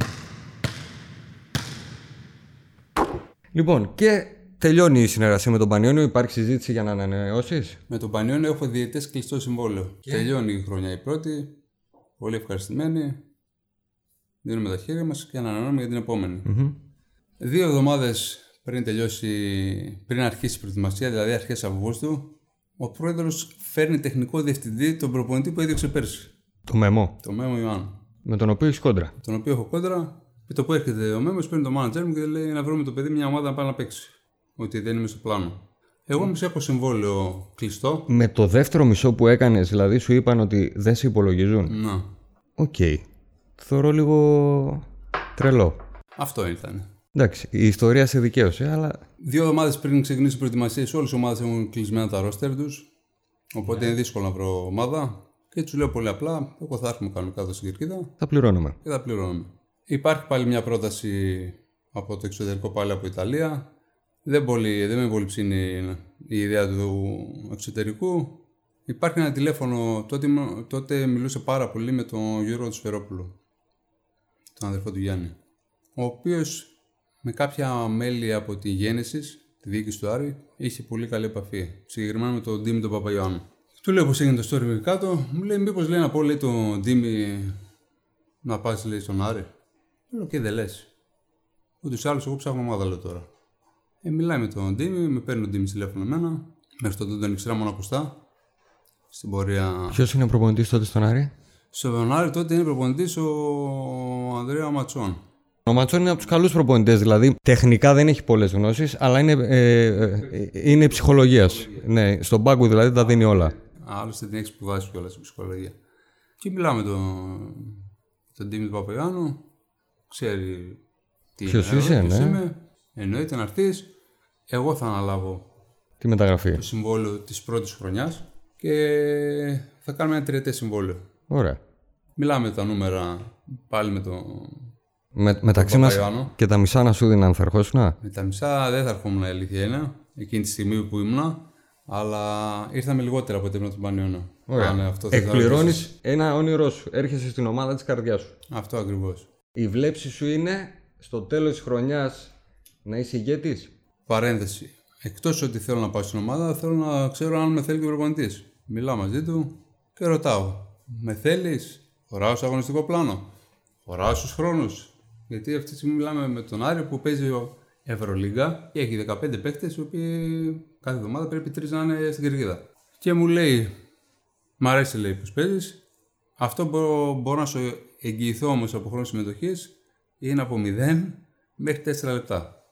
Λοιπόν, και τελειώνει η συνεργασία με τον Πανιόνιο, υπάρχει συζήτηση για να ανανεώσεις; Με τον Πανιόνιο έχω διαιτέ κλειστό συμβόλαιο. Τελειώνει η χρονιά η πρώτη. Πολύ ευχαριστημένοι. Δίνουμε τα χέρια μας και ανανεώνουμε για την επομενη Δύο εβδομάδες πριν τελειώσει, πριν αρχίσει η προετοιμασία, δηλαδή αρχές Αυγούστου, ο πρόεδρος φέρνει τεχνικό διευθυντή τον προπονητή που έδιωξε πέρσι. Το Μεμό. Το Μέμο Ιωάννου. Με τον οποίο έχεις κόντρα. Τον οποίο έχω κόντρα. Με το που έρχεται ο Μέμος, παίρνει το manager μου και λέει να βρούμε το παιδί μια ομάδα να πάει να παίξει. Ότι δεν είμαι στο πλάνο. Εγώ όμως έχω συμβόλαιο κλειστό. Με το δεύτερο μισό που έκανες, δηλαδή σου είπαν ότι δεν σε υπολογίζουν. Ναι. OK. Okay. Θεωρώ λίγο τρελό. Αυτό ήταν. Εντάξει, η ιστορία σε δικαίωσε, αλλά. Δύο εβδομάδε πριν ξεκινήσει η προετοιμασία, όλες οι ομάδες έχουν κλεισμένα τα ρόστερ τους. Οπότε είναι δύσκολο να βρω ομάδα. Και τους λέω πολύ απλά: Εγώ θα έρθουμε κανονικά εδώ στην κερκίδα. Θα πληρώνουμε. Και θα πληρώνουμε. Υπάρχει πάλι μια πρόταση από το εξωτερικό, πάλι από Ιταλία. Δεν, πολύ, δεν με πολύ ψήνει η ιδέα του εξωτερικού. Υπάρχει ένα τηλέφωνο, τότε, τότε μιλούσε πάρα πολύ με τον Γιώργο του Σφερόπουλο, τον αδερφό του Γιάννη, ο οποίος με κάποια μέλη από τη Γέννηση, τη διοίκηση του Άρη, είχε πολύ καλή επαφή. Συγκεκριμένα με τον Ντίμη τον Παπαϊωάννου. Του λέω πώς έγινε το story με κάτω, μου λέει μήπως λέει να πω λέει τον Ντίμη να πας λέει στον Άρη. Λέω και δεν λες. Ούτως ή άλλως εγώ ψάχνω ομάδα λέω τώρα. Ε, μιλάει με τον Ντίμη, με παίρνει ο Ντίμη τηλέφωνο εμένα. Μέχρι τότε δεν ήξερα μόνο ακουστά. Στην πορεία. Ποιος είναι ο προπονητής τότε στον Άρη; Στον Άρη τότε είναι προπονητής ο Ανδρέα Ματσόν. Ο Ματσόν είναι από τους καλούς προπονητές. Δηλαδή, τεχνικά δεν έχει πολλές γνώσεις, αλλά είναι, ε, ε, είναι ψυχολογίας. Ναι, στον πάγκο δηλαδή τα δίνει όλα. Άλλωστε την έχεις σπουδάσει κιόλας στην ψυχολογία. Και μιλάμε τον, τον Τίμη του Παπαγιάννου. Ξέρει τι Ποιος είσαι, ναι. Είμαι. Εννοείται να έρθεις. Εγώ θα αναλάβω τη μεταγραφή. Το συμβόλαιο της πρώτης χρονιάς και θα κάνουμε ένα τριετές συμβόλαιο. Ωραία. Μιλάμε τα νούμερα πάλι με τον με, μεταξύ μας και τα μισά να σου δίναν, θα ερχόσουν. Με τα μισά δεν θα ερχόμουν, η αλήθεια είναι, εκείνη τη στιγμή που ήμουν. Αλλά ήρθαμε λιγότερα από την τον Πανιώνα. Ωραία. Εκπληρώνεις ένα όνειρό σου. Έρχεσαι στην ομάδα της καρδιάς σου. Αυτό ακριβώς. Η βλέψη σου είναι στο τέλος της χρονιάς να είσαι ηγέτης; Παρένθεση. Εκτός ότι θέλω να πάω στην ομάδα, θέλω να ξέρω αν με θέλει και ο προπονητής. Μιλάω μαζί του και ρωτάω. Με θέλεις, χωράω στο αγωνιστικό πλάνο. Χωράω στους χρόνους. Γιατί αυτή τη στιγμή μιλάμε με τον Άρη που παίζει Ευρωλίγκα και έχει 15 παίκτες οι οποίοι κάθε εβδομάδα πρέπει τρεις να είναι στην κερκίδα. Και μου λέει, Μ' αρέσει λέει που παίζεις. Αυτό μπορώ, μπορώ να σου εγγυηθώ όμως από χρόνο συμμετοχής είναι από 0 μέχρι 4 λεπτά.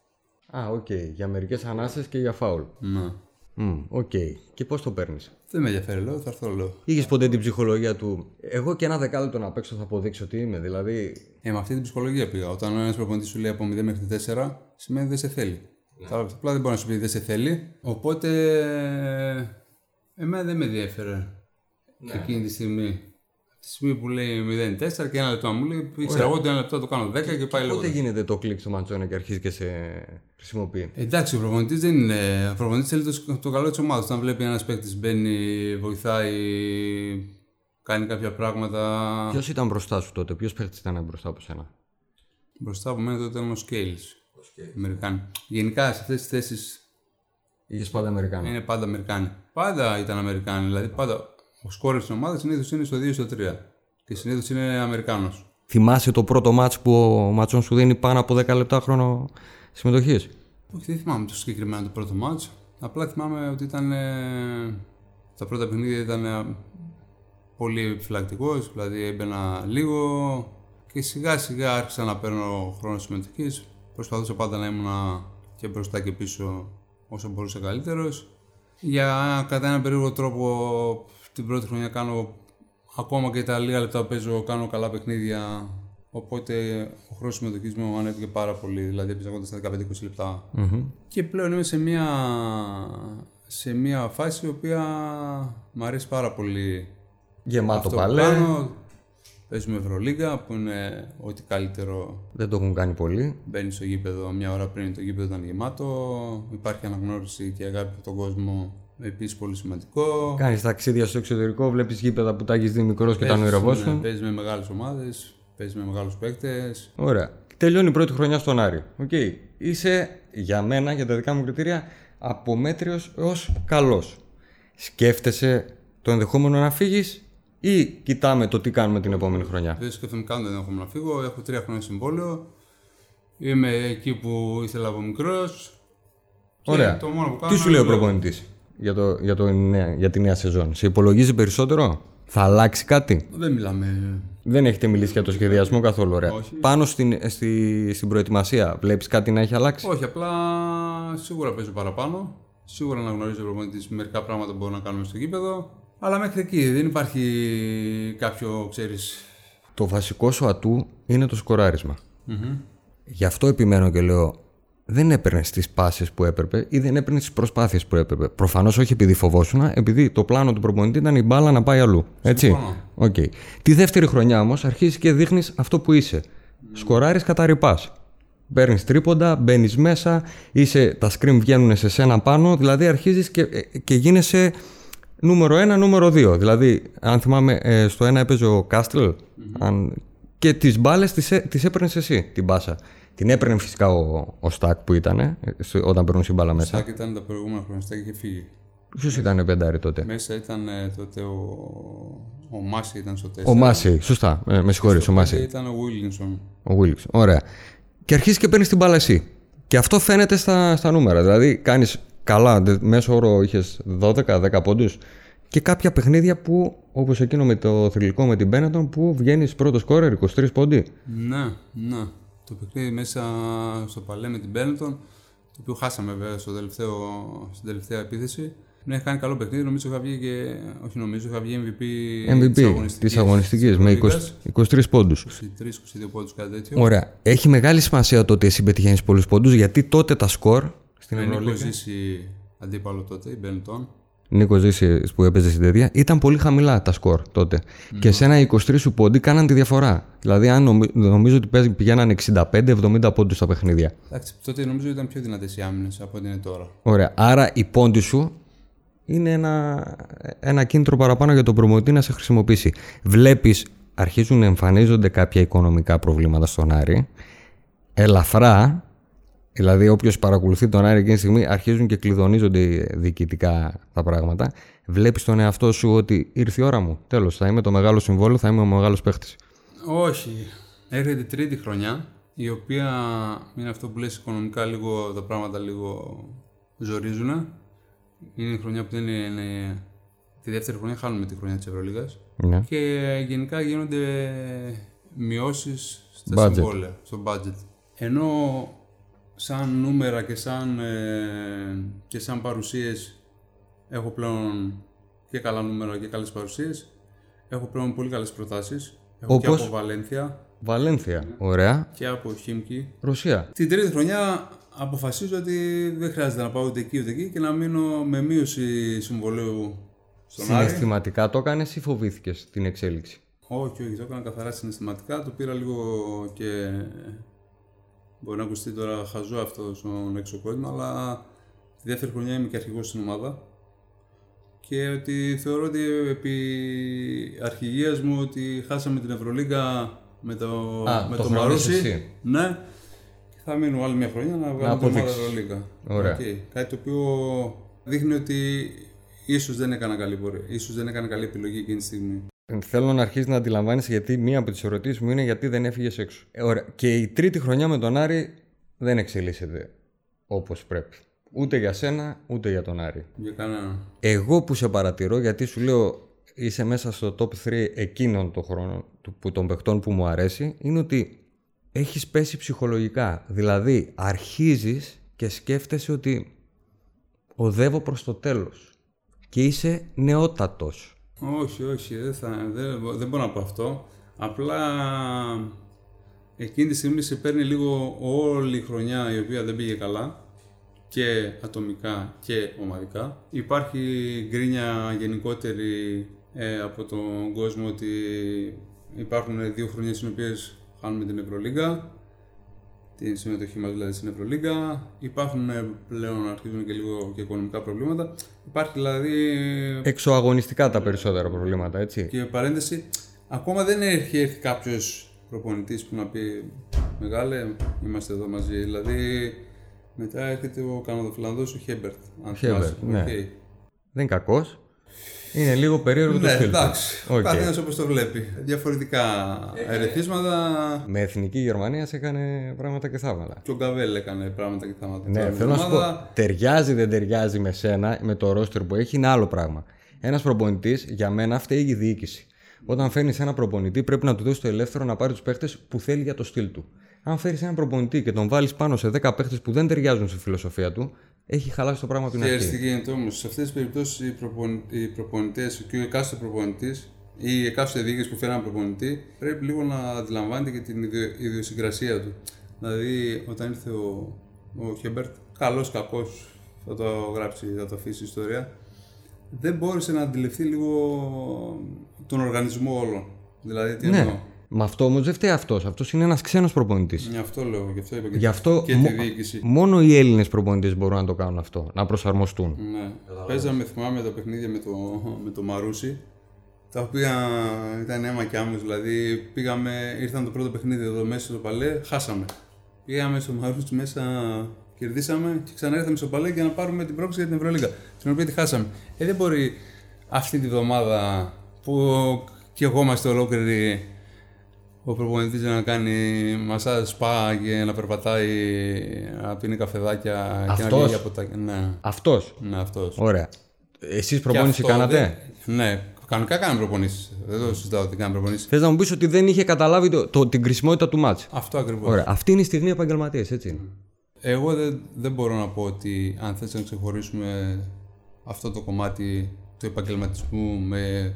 Α, OK. Okay. Για μερικές ανάσες και για φάουλ. Ναι. OK. Okay. Και πώς το παίρνεις; Δεν με ενδιαφέρει, λέω, θα έρθω, λέω. Είχες ποτέ την ψυχολογία του. Εγώ και ένα δεκάλεπτο να παίξω θα αποδείξω τι είμαι. Δηλαδή. Ε, με αυτή την ψυχολογία πήγα. Όταν ένας προπονητής σου λέει από 0 μέχρι 4, σημαίνει δεν σε θέλει. Ναι. Απλά δεν μπορεί να σου πει δεν σε θέλει. Οπότε. Εμένα δεν με ενδιαφέρε ναι. εκείνη τη στιγμή. Τη στιγμή που λέει 0-4 και ένα λεπτό μου λέει, ήξερα εγώ ότι ένα λεπτό το κάνω 10 και, και πάει λίγο. Πότε γίνεται το κλικ στο Μαντσόνε και αρχίζει και σε χρησιμοποιεί; Εντάξει, ο προπονητής δεν είναι. Ο προπονητής θέλει το, το καλό της ομάδας. Όταν βλέπει ένας παίκτης μπαίνει, βοηθάει, κάνει κάποια πράγματα. Ποιος ήταν μπροστά σου τότε, ποιος παίκτης ήταν μπροστά από σένα; Μπροστά από μένα τότε ήταν ο Σκέιλ. Αμερικάνοι. Γενικά σε αυτές τις θέσει. Είχες πάντα Αμερικάνοι. Είναι πάντα Αμερικάνοι. Πάντα ήταν Αμερικάνοι. Δηλαδή πάντα ο σκόρερ της ομάδας συνήθως είναι στο 2 στο 3. Και συνήθως είναι Αμερικάνος. Θυμάσαι το πρώτο μάτς που ο Ματσόν σου δίνει πάνω από 10 λεπτά χρόνο συμμετοχής; Όχι, δεν θυμάμαι το συγκεκριμένο το πρώτο μάτς. Απλά θυμάμαι ότι ήταν. Τα πρώτα παιχνίδια ήταν ε, πολύ επιφυλακτικός, δηλαδή έμπαινα λίγο και σιγά σιγά άρχισα να παίρνω χρόνο συμμετοχής. Προσπαθούσα πάντα να ήμουν και μπροστά και πίσω όσο μπορούσα καλύτερος. Για κατά έναν περίεργο τρόπο την πρώτη χρονιά κάνω ακόμα και τα λίγα λεπτά που παίζω, κάνω καλά παιχνίδια. Οπότε ο χρόνος συμμετοχής μου ανέβηκε πάρα πολύ, δηλαδή έπαιζα κοντά στα 15-20 λεπτα Και πλέον είμαι σε μια, σε μια φάση η οποία μου αρέσει πάρα πολύ. Γεμάτο παλέ. Παίζουμε Ευρωλίγκα που είναι ό,τι καλύτερο. Δεν το έχουν κάνει πολύ. Μπαίνει στο γήπεδο μια ώρα πριν το γήπεδο ήταν γεμάτο. Υπάρχει αναγνώριση και αγάπη από τον κόσμο Επίση πολύ σημαντικό. Κάνεις ταξίδια στο εξωτερικό, βλέπεις γήπεδα που τα έχεις δει μικρός και τα ονειρευόσουν. Ναι, παίζεις με μεγάλες ομάδες, παίζεις με μεγάλους παίκτες. Ωραία. τελειώνει η πρώτη χρονιά στον Άρη. Okay. Είσαι για μένα, για τα δικά μου κριτήρια, από μέτριος έως καλός. Σκέφτεσαι το ενδεχόμενο να φύγεις ή κοιτάμε το τι κάνουμε την επόμενη χρονιά; Δεν σκέφτομαι καν το ενδεχόμενο να φύγω. Έχω τρία χρόνια συμβόλαιο. Είμαι εκεί που ήθελα από μικρός. Ωραία. Το μόνο που κάνω Τι σου λέει ο είναι λέω, προπονητής; Για, το, για, το, νέα- για τη νέα σεζόν. Σε υπολογίζει περισσότερο, θα αλλάξει κάτι; Δεν μιλάμε. Δεν έχετε μιλήσει για το σχεδιασμό καθόλου, ωραία. Όχι. Πάνω στην, στη, στην προετοιμασία, βλέπεις κάτι να έχει αλλάξει; Όχι, απλά σίγουρα παίζω παραπάνω. Σίγουρα να γνωρίζει ο προπονητή μερικά πράγματα που μπορούμε να κάνουμε στο γήπεδο. Αλλά μέχρι εκεί δεν υπάρχει κάποιο, ξέρεις. Το βασικό σου ατού είναι το σκοράρισμα. Γι' αυτό επιμένω και λέω, δεν έπαιρνε τις πάσες που έπρεπε ή δεν έπαιρνε τις προσπάθειες που έπρεπε. Προφανώς όχι επειδή φοβόσουν, επειδή το πλάνο του προπονητή ήταν η μπάλα να πάει αλλού. Έτσι. Συμφωνώ. Οκ. Τη δεύτερη χρονιά όμως αρχίζεις και δείχνεις αυτό που είσαι. Σκοράρεις κατά ρηπάς. Παίρνεις τρίποντα, μπαίνεις μέσα, είσαι, τα screen βγαίνουν σε σένα πάνω, δηλαδή αρχίζεις και, και γίνεσαι νούμερο ένα, νούμερο δύο. Δηλαδή, αν θυμάμαι, ε, στο ένα έπαιζε ο καστλ αν, και τις μπάλες τις έπαιρνες εσύ την μπάσα. Την έπαιρνε φυσικά ο, ο Στακ που ήταν ε, στο- όταν περνούσε η μπάλα μέσα. Σάκ ήταν τα προηγούμενα χρόνια, Στάκ είχε φύγει. Ποιος ήταν πεντάρι τότε; Μέσα ήταν ε, τότε ο, ο Μάση ήταν στο 4. Ο Μάση, σωστά. Ε, με συγχωρείς, ο Μάση. Ήταν ο Βίλινσον. Ο Wilkes. Ωραία. Και αρχίζεις και παίρνεις την μπάλα εσύ. Και αυτό φαίνεται στα, στα νούμερα. Δηλαδή, κάνεις καλά. δε- Μέσο όρο είχες 12-10 πόντους. Και κάποια παιχνίδια που, όπως εκείνο με το θρηλυκό με την Μπένετον, που βγαίνεις πρώτος σκόρερ 23 πόντι. Ναι, ναι. Το παιχνίδι μέσα στο παλέ με την Μπέρνετον, το οποίο χάσαμε βέβαια στο τελευταίο, στην τελευταία επίθεση. Ναι, έχει κάνει καλό παιχνίδι. Νομίζω είχα βγει και. Όχι, νομίζω είχα βγει MVP, MVP της αγωνιστικής με 20, 23 πόντους. 23-22 πόντους, κάτι τέτοιο. Ωραία. Έχει μεγάλη σημασία το ότι εσύ πετυχαίνεις πολλούς πόντους γιατί τότε τα σκορ στην Δεν έχω Ευρωλίγα. ζήσει αντίπαλο τότε, η Μπέρνετον. Νίκο Ζήση που έπαιζε στην τέτοια, ήταν πολύ χαμηλά τα σκορ τότε. Και σε ένα 23 σου πόντι κάναν τη διαφορά. Δηλαδή, αν νομι- νομίζω ότι παίζ- πηγαίναν 65-70 πόντους στα παιχνίδια. Εντάξει, τότε νομίζω ήταν πιο δυνατές οι άμυνες από ό,τι είναι τώρα. Ωραία. Άρα η πόντι σου είναι ένα, ένα κίνητρο παραπάνω για τον προμοτή να σε χρησιμοποιήσει. Βλέπεις, αρχίζουν να εμφανίζονται κάποια οικονομικά προβλήματα στον Άρη. Ελαφρά, δηλαδή όποιος παρακολουθεί τον Άρη εκείνη τη στιγμή, αρχίζουν και κλειδονίζονται διοικητικά τα πράγματα. Βλέπεις τον εαυτό σου ότι ήρθε η ώρα μου. Τέλος, θα είμαι το μεγάλο συμβόλαιο, θα είμαι ο μεγάλος παίχτης. Όχι. Έρχεται η τρίτη χρονιά, η οποία είναι αυτό που λες οικονομικά λίγο τα πράγματα λίγο ζορίζουν. Είναι η χρονιά που δεν είναι, είναι- Τη δεύτερη χρονιά χάνουμε τη χρονιά της Ευρωλίγας. Ναι. Και γενικά γίνονται μειώσεις στα Budget. συμβόλαια, στο budget. Ενώ σαν νούμερα και σαν, ε, και σαν παρουσίες έχω πλέον και καλά νούμερα και καλές παρουσίες. Έχω πλέον πολύ καλές προτάσεις. Έχω Όπως; και από Βαλένθια Βαλένθια. Ωραία. και από Χίμκι. Ρωσία. Την τρίτη χρονιά αποφασίζω ότι δεν χρειάζεται να πάω ούτε εκεί ούτε εκεί και να μείνω με μείωση συμβολέου στον Άρη. Συναισθηματικά το έκανε ή φοβήθηκες την εξέλιξη; Όχι, όχι, το έκανα καθαρά συναισθηματικά. Το πήρα λίγο και. Μπορεί να ακουστεί τώρα χαζό αυτό στον έξω κόσμο, αλλά τη δεύτερη χρονιά είμαι και αρχηγός στην ομάδα. Και ότι θεωρώ ότι επί αρχηγίας μου ότι χάσαμε την Ευρωλίγκα με το, Α, με το το χρεώνεις Μαρούσι. εσύ. Ναι. Και θα μείνω άλλη μια χρονιά να βγάλω την ομάδα αποδείξεις. Ευρωλίγκα. Ωραία. Οκ. Κάτι το οποίο δείχνει ότι ίσως δεν έκανα καλή πορεία. Ίσως δεν έκανα καλή επιλογή εκείνη τη στιγμή. Θέλω να αρχίσεις να αντιλαμβάνεσαι γιατί μία από τις ερωτήσεις μου είναι γιατί δεν έφυγες έξω. Ε, ωραία. Και η τρίτη χρονιά με τον Άρη δεν εξελίσσεται όπως πρέπει. Ούτε για σένα, ούτε για τον Άρη. Για κανέναν. Εγώ που σε παρατηρώ, γιατί σου λέω είσαι μέσα στο top 3 εκείνων των χρόνων του- που, των παιχτών που μου αρέσει, είναι ότι έχεις πέσει ψυχολογικά. Δηλαδή αρχίζεις και σκέφτεσαι ότι οδεύω προς το τέλος και είσαι νεότατος. Όχι, όχι, δεν, θα, δεν, δεν μπορώ να πω αυτό. Απλά εκείνη τη στιγμή σε παίρνει λίγο όλη η χρονιά η οποία δεν πήγε καλά και ατομικά και ομαδικά. Υπάρχει γκρίνια γενικότερη ε, από τον κόσμο ότι υπάρχουν δύο χρονιές στις οποίες χάνουμε την Ευρωλίγκα την συμμετοχή μας δηλαδή στην Ευρωλίγκα. Υπάρχουν ε, πλέον αρχίζουν και λίγο και οικονομικά προβλήματα. Υπάρχει δηλαδή Εξωαγωνιστικά τα περισσότερα προβλήματα, έτσι. και παρένθεση, ακόμα δεν έχει έρθει κάποιος προπονητής που να πει μεγάλε, είμαστε εδώ μαζί. Δηλαδή, μετά έρχεται ο Καναδοφιλανδός ο Χέρμπερτ. Αν Χέρμπερτ, θυμάσαι. ναι. Οκ. Δεν είναι κακός. Είναι λίγο περίεργο το Ναι, στυλ. του. εντάξει. Οκ. Ο καθένας όπως το βλέπει. Διαφορετικά ερεθίσματα. Με εθνική Γερμανία σε έκανε πράγματα και θαύματα. Και ο Γκαβέλ έκανε πράγματα και θάματα. Ναι, Τώρα, θέλω να σου πω, ομάδα- ταιριάζει δεν ταιριάζει με σένα, με το ρόστερ που έχει, είναι άλλο πράγμα. Ένας προπονητής, για μένα, φταίει η διοίκηση. Όταν φέρνεις ένα προπονητή, πρέπει να του δώσεις το ελεύθερο να πάρει τους παίχτες που θέλει για το στυλ του. Αν φέρεις έναν προπονητή και τον βάλεις πάνω σε 10 παίχτες που δεν ταιριάζουν στη φιλοσοφία του, έχει χαλάσει το πράγμα από την Ξέρεις τι αρχή. γίνεται όμως. Σε αυτές τις περιπτώσεις οι, προπον... οι προπονητές και ο εκάστοτε προπονητής ή η εκάστοτε διοίκηση που φέρει έναν προπονητή πρέπει λίγο να αντιλαμβάνεται και την ιδιο... ιδιοσυγκρασία του. Δηλαδή, όταν ήρθε ο, ο Χέμπερτ, καλός κακός, θα το γράψει, θα το αφήσει η ιστορία, δεν μπόρεσε να αντιληφθεί λίγο τον οργανισμό όλων. Δηλαδή, τι εννοώ. Ναι. Με αυτό όμως δεν φταίει αυτός. Αυτός είναι ένας ξένος προπονητής. Γι' αυτό λέω, γι' αυτό είπα και, Γι' αυτό και μο- τη διοίκηση. μόνο οι Έλληνες προπονητές μπορούν να το κάνουν αυτό, να προσαρμοστούν. Ναι. Παίζαμε, θυμάμαι τα παιχνίδια με το, με το Μαρούσι, τα οποία ήταν αίμα και άμμος, δηλαδή πήγαμε, ήρθαν το πρώτο παιχνίδι εδώ μέσα στο Παλέ, χάσαμε. Πήγαμε στο Μαρούσι μέσα, κερδίσαμε και ξανά ήρθαμε στο Παλέ για να πάρουμε την πρόκληση για την Ευρωλίγα, την οποία τη χάσαμε. Ε, δεν μπορεί αυτή τη βδομάδα που και εγώ είμαστε ολόκληροι ο προπονητής να κάνει μασάζ σπα και να περπατάει, να πίνει καφεδάκια και να Αυτός; βγαίνει από τα... Ναι. Αυτός; Ναι, αυτός. Ωραία. Εσείς προπόνηση κάνατε; Ναι, κανονικά κάναμε προπονήσεις. Δεν το συζητάω ότι κάναμε προπονήσεις. Θες να μου πεις ότι δεν είχε καταλάβει το, το- την κρισιμότητα του μάτς; Αυτό ακριβώς. Ωραία. Αυτή είναι η στιγμή επαγγελματίε, έτσι. είναι. Εγώ δεν, δεν μπορώ να πω ότι αν θες να ξεχωρίσουμε αυτό το κομμάτι του επαγγελματισμού με,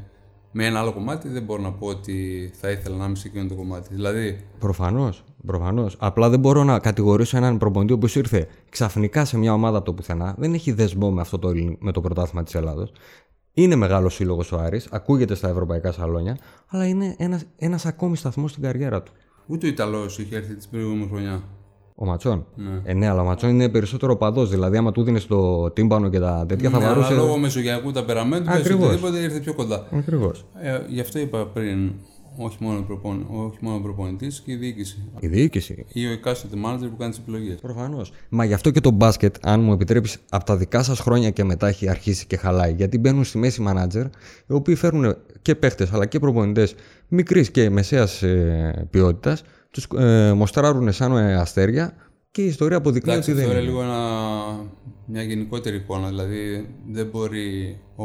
με ένα άλλο κομμάτι, δεν μπορώ να πω ότι θα ήθελα να είμαι σε εκείνο το κομμάτι. Δηλαδή, Προφανώς. Προφανώς. Απλά δεν μπορώ να κατηγορήσω έναν προπονητή που ήρθε ξαφνικά σε μια ομάδα από το πουθενά. Δεν έχει δεσμό με, αυτό το, Ελλην- με το πρωτάθλημα της Ελλάδος. Είναι μεγάλος σύλλογος ο Άρης, ακούγεται στα ευρωπαϊκά σαλόνια, αλλά είναι ένας ένας ακόμη σταθμός στην καριέρα του. ούτε ο Ιταλός είχε έρθει την προηγούμενη χρονιά. Ο Ματσόν. Ναι. Ε, ναι, αλλά ο Ματσόν είναι περισσότερο παδό. Δηλαδή, άμα του δίνεις το τίμπανο και τα τέτοια, θα Ναι, αλλά βαρούσε. λόγω μεσογειακού ταπεραμέντου, πες Ακριβώς. οτιδήποτε ήρθε πιο κοντά. Ακριβώς. Ε, γι' αυτό είπα πριν, όχι μόνο, ο προπον, όχι μόνο ο προπονητής και η διοίκηση. Η διοίκηση. Ή ο εκάστοτε manager που κάνει τις επιλογές. Προφανώς. Μα γι' αυτό και το μπάσκετ, αν μου επιτρέπεις, από τα δικά σας χρόνια και μετά έχει αρχίσει και χαλάει. Γιατί μπαίνουν στη μέση μάνατζερ, οι οποίοι φέρνουν και παίχτε αλλά και προπονητές μικρής και μεσαίας ε, ποιότητας, τους ε, μοστράρουν σαν ε, αστέρια και η ιστορία αποδεικνύει Εντάξει, ότι δεν αυτό είναι. είναι λίγο ένα, μια γενικότερη εικόνα. Δηλαδή, δεν μπορεί. Ο,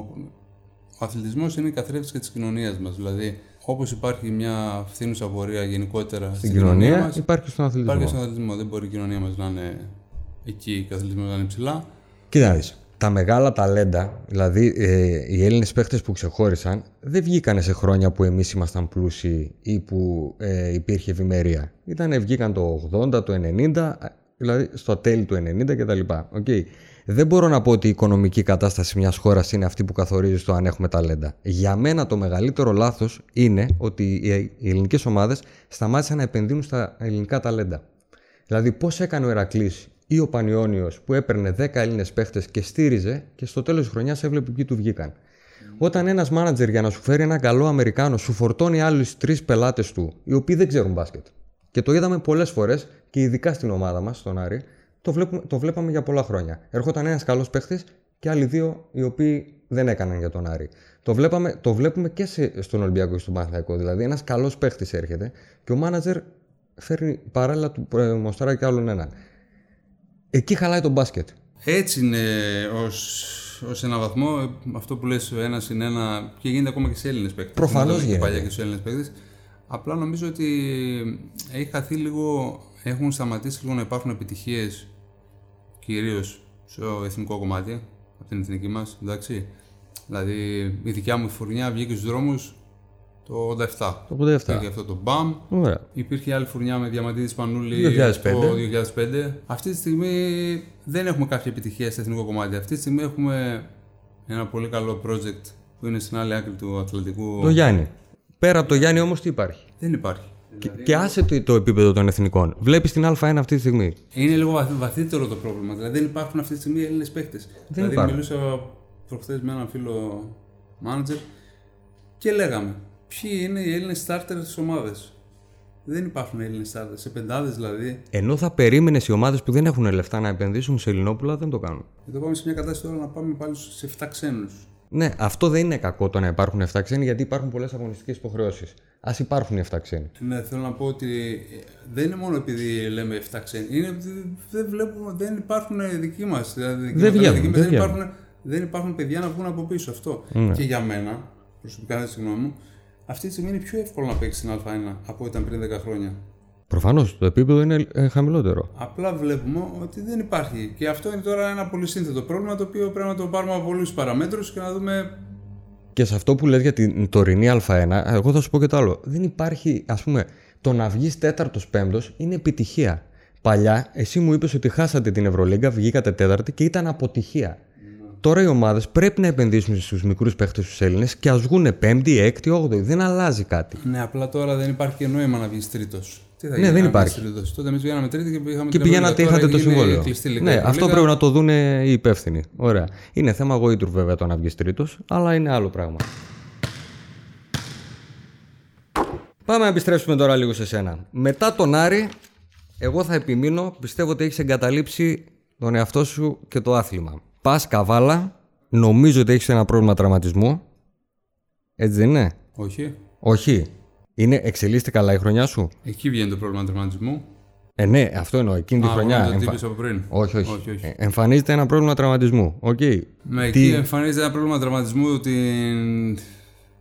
ο αθλητισμός είναι η καθρέφτης και της κοινωνίας μας. Δηλαδή, όπως υπάρχει μια φθήνουσα πορεία γενικότερα Στην κοινωνία μας, υπάρχει στον αθλητισμό. υπάρχει και στον αθλητισμό. Δεν μπορεί η κοινωνία μας να είναι εκεί και ο αθλητισμός να είναι ψηλά. Κοίτα να δεις. Τα μεγάλα ταλέντα, δηλαδή ε, οι Έλληνες παίχτες που ξεχώρισαν, δεν βγήκαν σε χρόνια που εμείς ήμασταν πλούσιοι ή που ε, υπήρχε ευημερία. Ήτανε, βγήκαν το 80, το 90, δηλαδή στο τέλη του 90 κτλ. Okay. Δεν μπορώ να πω ότι η οικονομική κατάσταση μιας χώρας είναι αυτή που καθορίζει στο αν έχουμε ταλέντα. Για μένα το μεγαλύτερο λάθος είναι ότι οι οι ελληνικές ομάδες σταμάτησαν να επενδύουν στα ελληνικά ταλέντα. Δηλαδή, πώς έκανε ο Ερακλής ή ο Πανιόνιος που έπαιρνε 10 Έλληνες παίχτες και στήριζε και στο τέλος της χρονιάς έβλεπε ποιοι του βγήκαν. Όταν ένας μάνατζερ για να σου φέρει ένα καλό Αμερικάνο σου φορτώνει άλλους τρεις πελάτες του, οι οποίοι δεν ξέρουν μπάσκετ. Και το είδαμε πολλές φορές και ειδικά στην ομάδα μας, στον Άρη, το, βλέπουμε, το βλέπαμε για πολλά χρόνια. Έρχονταν ένας καλός παίχτης και άλλοι δύο οι οποίοι δεν έκαναν για τον Άρη. Το, βλέπαμε, το βλέπουμε και σε, στον Ολυμπιακό και στον Παναθηναϊκό. Δηλαδή, ένας καλός παίχτης έρχεται και ο μάνατζερ φέρνει παράλληλα του ε, μοστράρει και άλλον έναν. Εκεί χαλάει το μπάσκετ. Έτσι είναι ως, ως ένα βαθμό ε, αυτό που λες ο ένας είναι ένα και γίνεται ακόμα και σε Έλληνες παίκτες. Προφανώς Είδαμε και γίνεται. παλιά και στους Έλληνες παίκτες. Απλά νομίζω ότι έχει χαθεί λίγο, έχουν σταματήσει λίγο να υπάρχουν επιτυχίες κυρίως στο εθνικό κομμάτι, από την εθνική μας, εντάξει. Δηλαδή η δικιά μου φουρνιά βγήκε στους δρόμους το 87. Το 87. Είχε αυτό το μπαμ, Ωραία. Υπήρχε άλλη φουρνιά με διαμαντίδη Σπανούλη 2005. το 2005. Αυτή τη στιγμή δεν έχουμε κάποια επιτυχία στο εθνικό κομμάτι. Αυτή τη στιγμή έχουμε ένα πολύ καλό project που είναι στην άλλη άκρη του Ατλαντικού. Το Γιάννη. Πέρα από το Γιάννη όμως τι υπάρχει; Δεν υπάρχει. Και, και άσε το, το επίπεδο των εθνικών. Βλέπεις την Α1 αυτή τη στιγμή; Είναι λίγο βαθύ- βαθύτερο το πρόβλημα. Δηλαδή δεν υπάρχουν αυτή τη στιγμή Έλληνες παίχτε. Δηλαδή υπάρχουν. μιλούσα προχθές με έναν φίλο manager και λέγαμε ποιοι είναι οι Έλληνες starters της ομάδε. Δεν υπάρχουν Έλληνες στάρτε. Σε πεντάδες δηλαδή. Ενώ θα περίμενες οι ομάδες που δεν έχουν λεφτά να επενδύσουν σε Ελληνόπουλα, δεν το κάνουν. Εδώ πάμε σε μια κατάσταση τώρα να πάμε πάλι σε 7 ξένους. Ναι, αυτό δεν είναι κακό το να υπάρχουν 7 ξένοι, γιατί υπάρχουν πολλές αγωνιστικές υποχρεώσεις. Α υπάρχουν οι 7 ξένοι. Ναι, θέλω να πω ότι ε, δεν είναι μόνο επειδή λέμε 7 ξένοι. Είναι ότι δεν βλέπουμε, δεν υπάρχουν δικοί μας. Δηλαδή, Δεν βγαίνουν, δεν δεν, βγαίνουν. υπάρχουν, δεν υπάρχουν παιδιά να βγουν από πίσω αυτό. Ναι. Και για μένα, προσωπικά δεν συγγνώμη μου, αυτή τη στιγμή είναι πιο εύκολο να παίξεις στην Α1 από ό,τι ήταν πριν 10 χρόνια. Προφανώς το επίπεδο είναι ε, χαμηλότερο. Απλά βλέπουμε ότι δεν υπάρχει. Και αυτό είναι τώρα ένα πολύ σύνθετο πρόβλημα το οποίο πρέπει να το πάρουμε από πολλούς παραμέτρους και να δούμε. Και σε αυτό που λες για την τωρινή Α1, εγώ θα σου πω και το άλλο. Δεν υπάρχει, ας πούμε, το να βγεις τέταρτος πέμπτος είναι επιτυχία. Παλιά, εσύ μου είπες ότι χάσατε την Ευρωλίγκα, βγήκατε τέταρτη και ήταν αποτυχία. Τώρα οι ομάδες πρέπει να επενδύσουν στους μικρούς παίχτες τους Έλληνες και ας βγουν πέμπτη, έκτη, όγδοη. Δεν αλλάζει κάτι. Ναι, απλά τώρα δεν υπάρχει και νόημα να βγεις τρίτος. Τι θα Ναι, γίνει δεν να υπάρχει. βγεις τρίτος. Τότε εμείς βγαίναμε τρίτη και πήγαμε Και την πηγαίνατε, Ευρωλίγα. είχατε το Τώρα έγινε συμβόλαιο. κλειστή λίγα Ναι, Ευρωλίγα. αυτό πρέπει να το δουν οι υπεύθυνοι. Ωραία. Είναι θέμα γοήτρου βέβαια το να βγεις τρίτος, αλλά είναι άλλο πράγμα. Πάμε να επιστρέψουμε τώρα λίγο σε σένα. Μετά τον Άρη, εγώ θα επιμείνω, πιστεύω ότι έχεις εγκαταλείψει τον εαυτό σου και το άθλημα. Πας καβάλα, νομίζω ότι έχεις ένα πρόβλημα τραυματισμού. Έτσι δεν είναι; Όχι. Όχι. Είναι, εξελίσσεται καλά η χρονιά σου; Εκεί βγαίνει το πρόβλημα τραυματισμού. Ε, ναι, αυτό εννοώ. Εκείνη τη Α, χρονιά. μόνο το εμφα- είπες από πριν. Όχι, όχι. όχι, όχι. Ε, εμφανίζεται ένα πρόβλημα τραυματισμού. Οκ. Με Τι- εκεί εμφανίζεται ένα πρόβλημα τραυματισμού ότι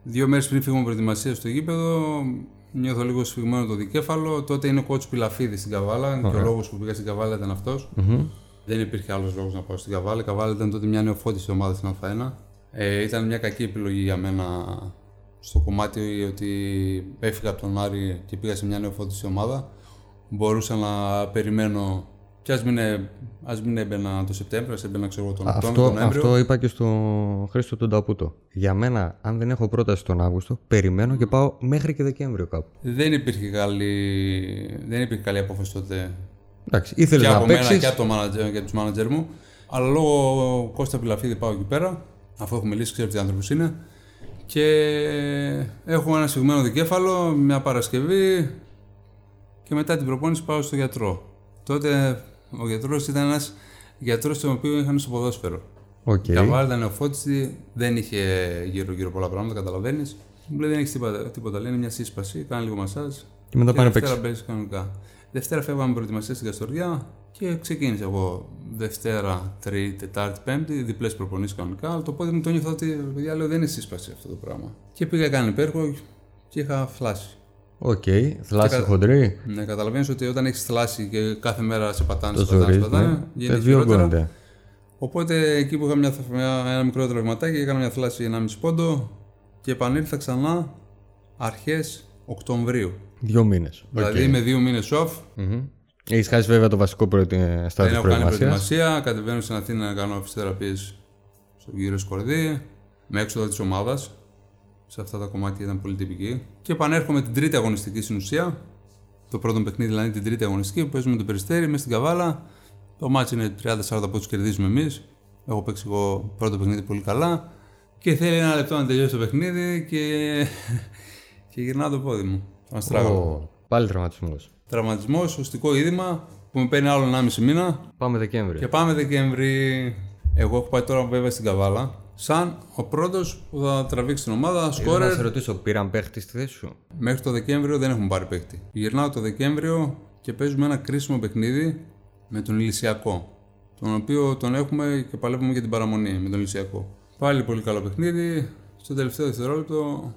δύο μέρες πριν φύγουμε προετοιμασία στο γήπεδο, νιώθω λίγο σφιγμένο το δικέφαλο. Τότε είναι ο coach Πιλαφίδης στην Καβάλα και ο λόγος που πήγα στην Καβάλα ήταν αυτός. Δεν υπήρχε άλλος λόγος να πάω στην Καβάλα. Η Καβάλα ήταν τότε μια νεοφώτιστη ομάδα στην Α1. Ε, ήταν μια κακή επιλογή για μένα στο κομμάτι ότι έφυγα από τον Άρη και πήγα σε μια νεοφώτιστη ομάδα. Μπορούσα να περιμένω και ας μην, ε- ας μην έμπαινα το Σεπτέμβριο, ας έμπαινα ξέρω εγώ τον Οκτώβριο, Αυτό, τον Νοέμβριο. αυτό είπα και στο Χρήστο τον Ταπούτο. Για μένα, αν δεν έχω πρόταση τον Αύγουστο, περιμένω και πάω μέχρι και Δεκέμβριο κάπου. Δεν υπήρχε καλή, δεν υπήρχε καλή απόφαση τότε Εντάξει, ήθελες και να από μένα παίξεις. και από, το manager, και από τους μάνατζερ μου. Αλλά λόγω Κώστα Πιλαφίδη πάω εκεί πέρα, αφού έχω μιλήσει, ξέρω τι άνθρωπος είναι. Και έχω ένα σφιγμένο δικέφαλο, μια Παρασκευή και μετά την προπόνηση πάω στο γιατρό. Τότε ο γιατρός ήταν ένας γιατρός τον οποίο είχαν στο ποδόσφαιρο. Οκ. Η Καβάλα ήταν νεοφώτιστη, δεν είχε γύρω-γύρω πολλά πράγματα, καταλαβαίνεις. Μου λέει δεν έχεις τίποτα, τίποτα, λέει είναι μια σύσπαση, κάνει λίγο μασάζ. Και μετά πάνε να Δευτέρα παίζει κανονικά. Δευτέρα φεύγαμε προετοιμασίας στην Καστοριά και ξεκίνησα εγώ Δευτέρα, Τρίτη, Τετάρτη, Πέμπτη, διπλές προπονήσεις κανονικά. Αλλά το πόδι μου το νιώθω ότι παιδιά λέω δεν είναι σύσπαση αυτό το πράγμα. Και πήγα κάνει υπέρχο και είχα φλάσει. Οκ. Θλάση κα- χοντρή. Ναι, καταλαβαίνεις ότι όταν έχεις θλάσει και κάθε μέρα σε πατάνε, Το σε πατάνε, σε ζωρί. πατάνε, Ναι. γίνεται Ε, χειρότερα. βιωγόνεται. Οπότε εκεί που είχα μια, μια- ένα μικρό τραυματάκι, έκανα μια θλάση 1,5 πόντο και επανήλθα ξανά αρχές Οκτωβρίου. Δύο μήνες. Δηλαδή με δύο μήνες off, Έχεις χάσει βέβαια το βασικό προετοι... δεν στάδιο έχω κάνει προετοιμασίας. προετοιμασία, κατεβαίνω στην Αθήνα να κάνω φυσιοθεραπείες στον κύριο Σκορδί, με έξοδο της ομάδας. Σε αυτά τα κομμάτια ήταν πολύ τυπική. Και επανέρχομαι την τρίτη αγωνιστική στην ουσία. Το πρώτο παιχνίδι δηλαδή την τρίτη αγωνιστική που παίζουμε το περιστέρι μέσα στην Καβάλα. Το μάτι είναι 30-40 πόντους κερδίζουμε εμείς. Έχω παίξει εγώ πρώτο παιχνίδι πολύ καλά. Και θέλει ένα λεπτό να τελειώσει το παιχνίδι και, και γυρνάω το πόδι μου. Αστράγαλο. Ω, Πάλι τραυματισμός. Τραυματισμός, οστικό είδημα που με παίρνει άλλο 1,5 μήνα. Πάμε Δεκέμβρη. Και πάμε Δεκέμβρη. Εγώ έχω πάει τώρα βέβαια στην Καβάλα. Σαν ο πρώτος που θα τραβήξει την ομάδα, Ήθελα να σκόρερ. σε ρωτήσω, πήραν παίχτη στη θέση σου; Μέχρι το Δεκέμβριο δεν έχουμε πάρει παίχτη. Γυρνάω το Δεκέμβριο και παίζουμε ένα κρίσιμο παιχνίδι με τον Ηλυσιακό. Τον οποίο τον έχουμε και παλεύουμε για την παραμονή με τον Ηλυσιακό. Πάλι πολύ καλό παιχνίδι. Στο τελευταίο δευτερόλεπτο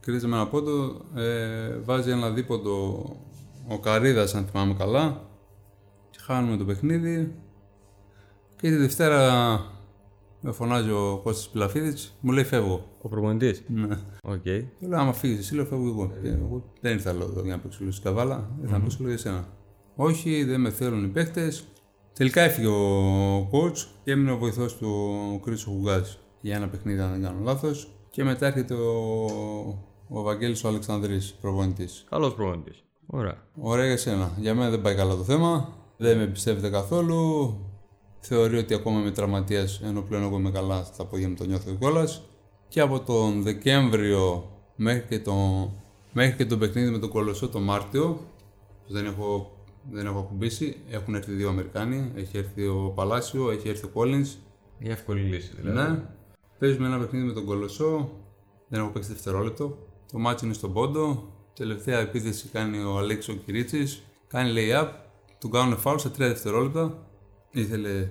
κερδίζαμε ένα πόντο. Ε, βάζει ένα δίποντο ο Καρίδας, αν θυμάμαι καλά. Και χάνουμε το παιχνίδι. Και τη Δευτέρα με φωνάζει ο Κώστας Πιλαφίδης, μου λέει φεύγω. Ο προπονητής. Ναι. Οκ. Του λέω, άμα φύγεις, εσύ λέω, φεύγω εγώ. Και εγώ δεν ήρθα λέω, εδώ για να παίξω λίγο στην Καβάλα, ήρθα να παίξω λίγο για σένα. Όχι, δεν με θέλουν οι παίχτε. Τελικά έφυγε ο coach και έμεινε ο βοηθός του ο Κρίσο Χουγκάζη για ένα παιχνίδι, αν δεν κάνω λάθος. Και μετά έρχεται ο, ο Βαγγέλης ο Αλεξανδρής, προπονητής. Καλός προπονητής. Ωραία. Ωραία για σένα. Για μένα δεν πάει καλά το θέμα. Δεν με εμπιστεύεται καθόλου. Θεωρεί ότι ακόμα είμαι τραυματίας ενώ πλέον εγώ είμαι καλά στα πόδια μου το νιώθω κιόλας. Και από τον Δεκέμβριο μέχρι και τον Μέχρι και το παιχνίδι με τον Κολοσσό το Μάρτιο, που δεν έχω, δεν έχω ακουμπήσει, έχουν έρθει δύο Αμερικάνοι. Έχει έρθει ο Παλάσιο, έχει έρθει ο Collins. Η εύκολη λύση δηλαδή. Ναι. Παίζουμε ένα παιχνίδι με τον Κολοσσό. Δεν έχω παίξει δευτερόλεπτο. Το μάτσο είναι στον πόντο. Τελευταία επίθεση κάνει ο Αλέξο Κυρίτσι. Κάνει lay-up. Του κάνουν φάουλ σε 3 δευτερόλεπτα. Ήθελε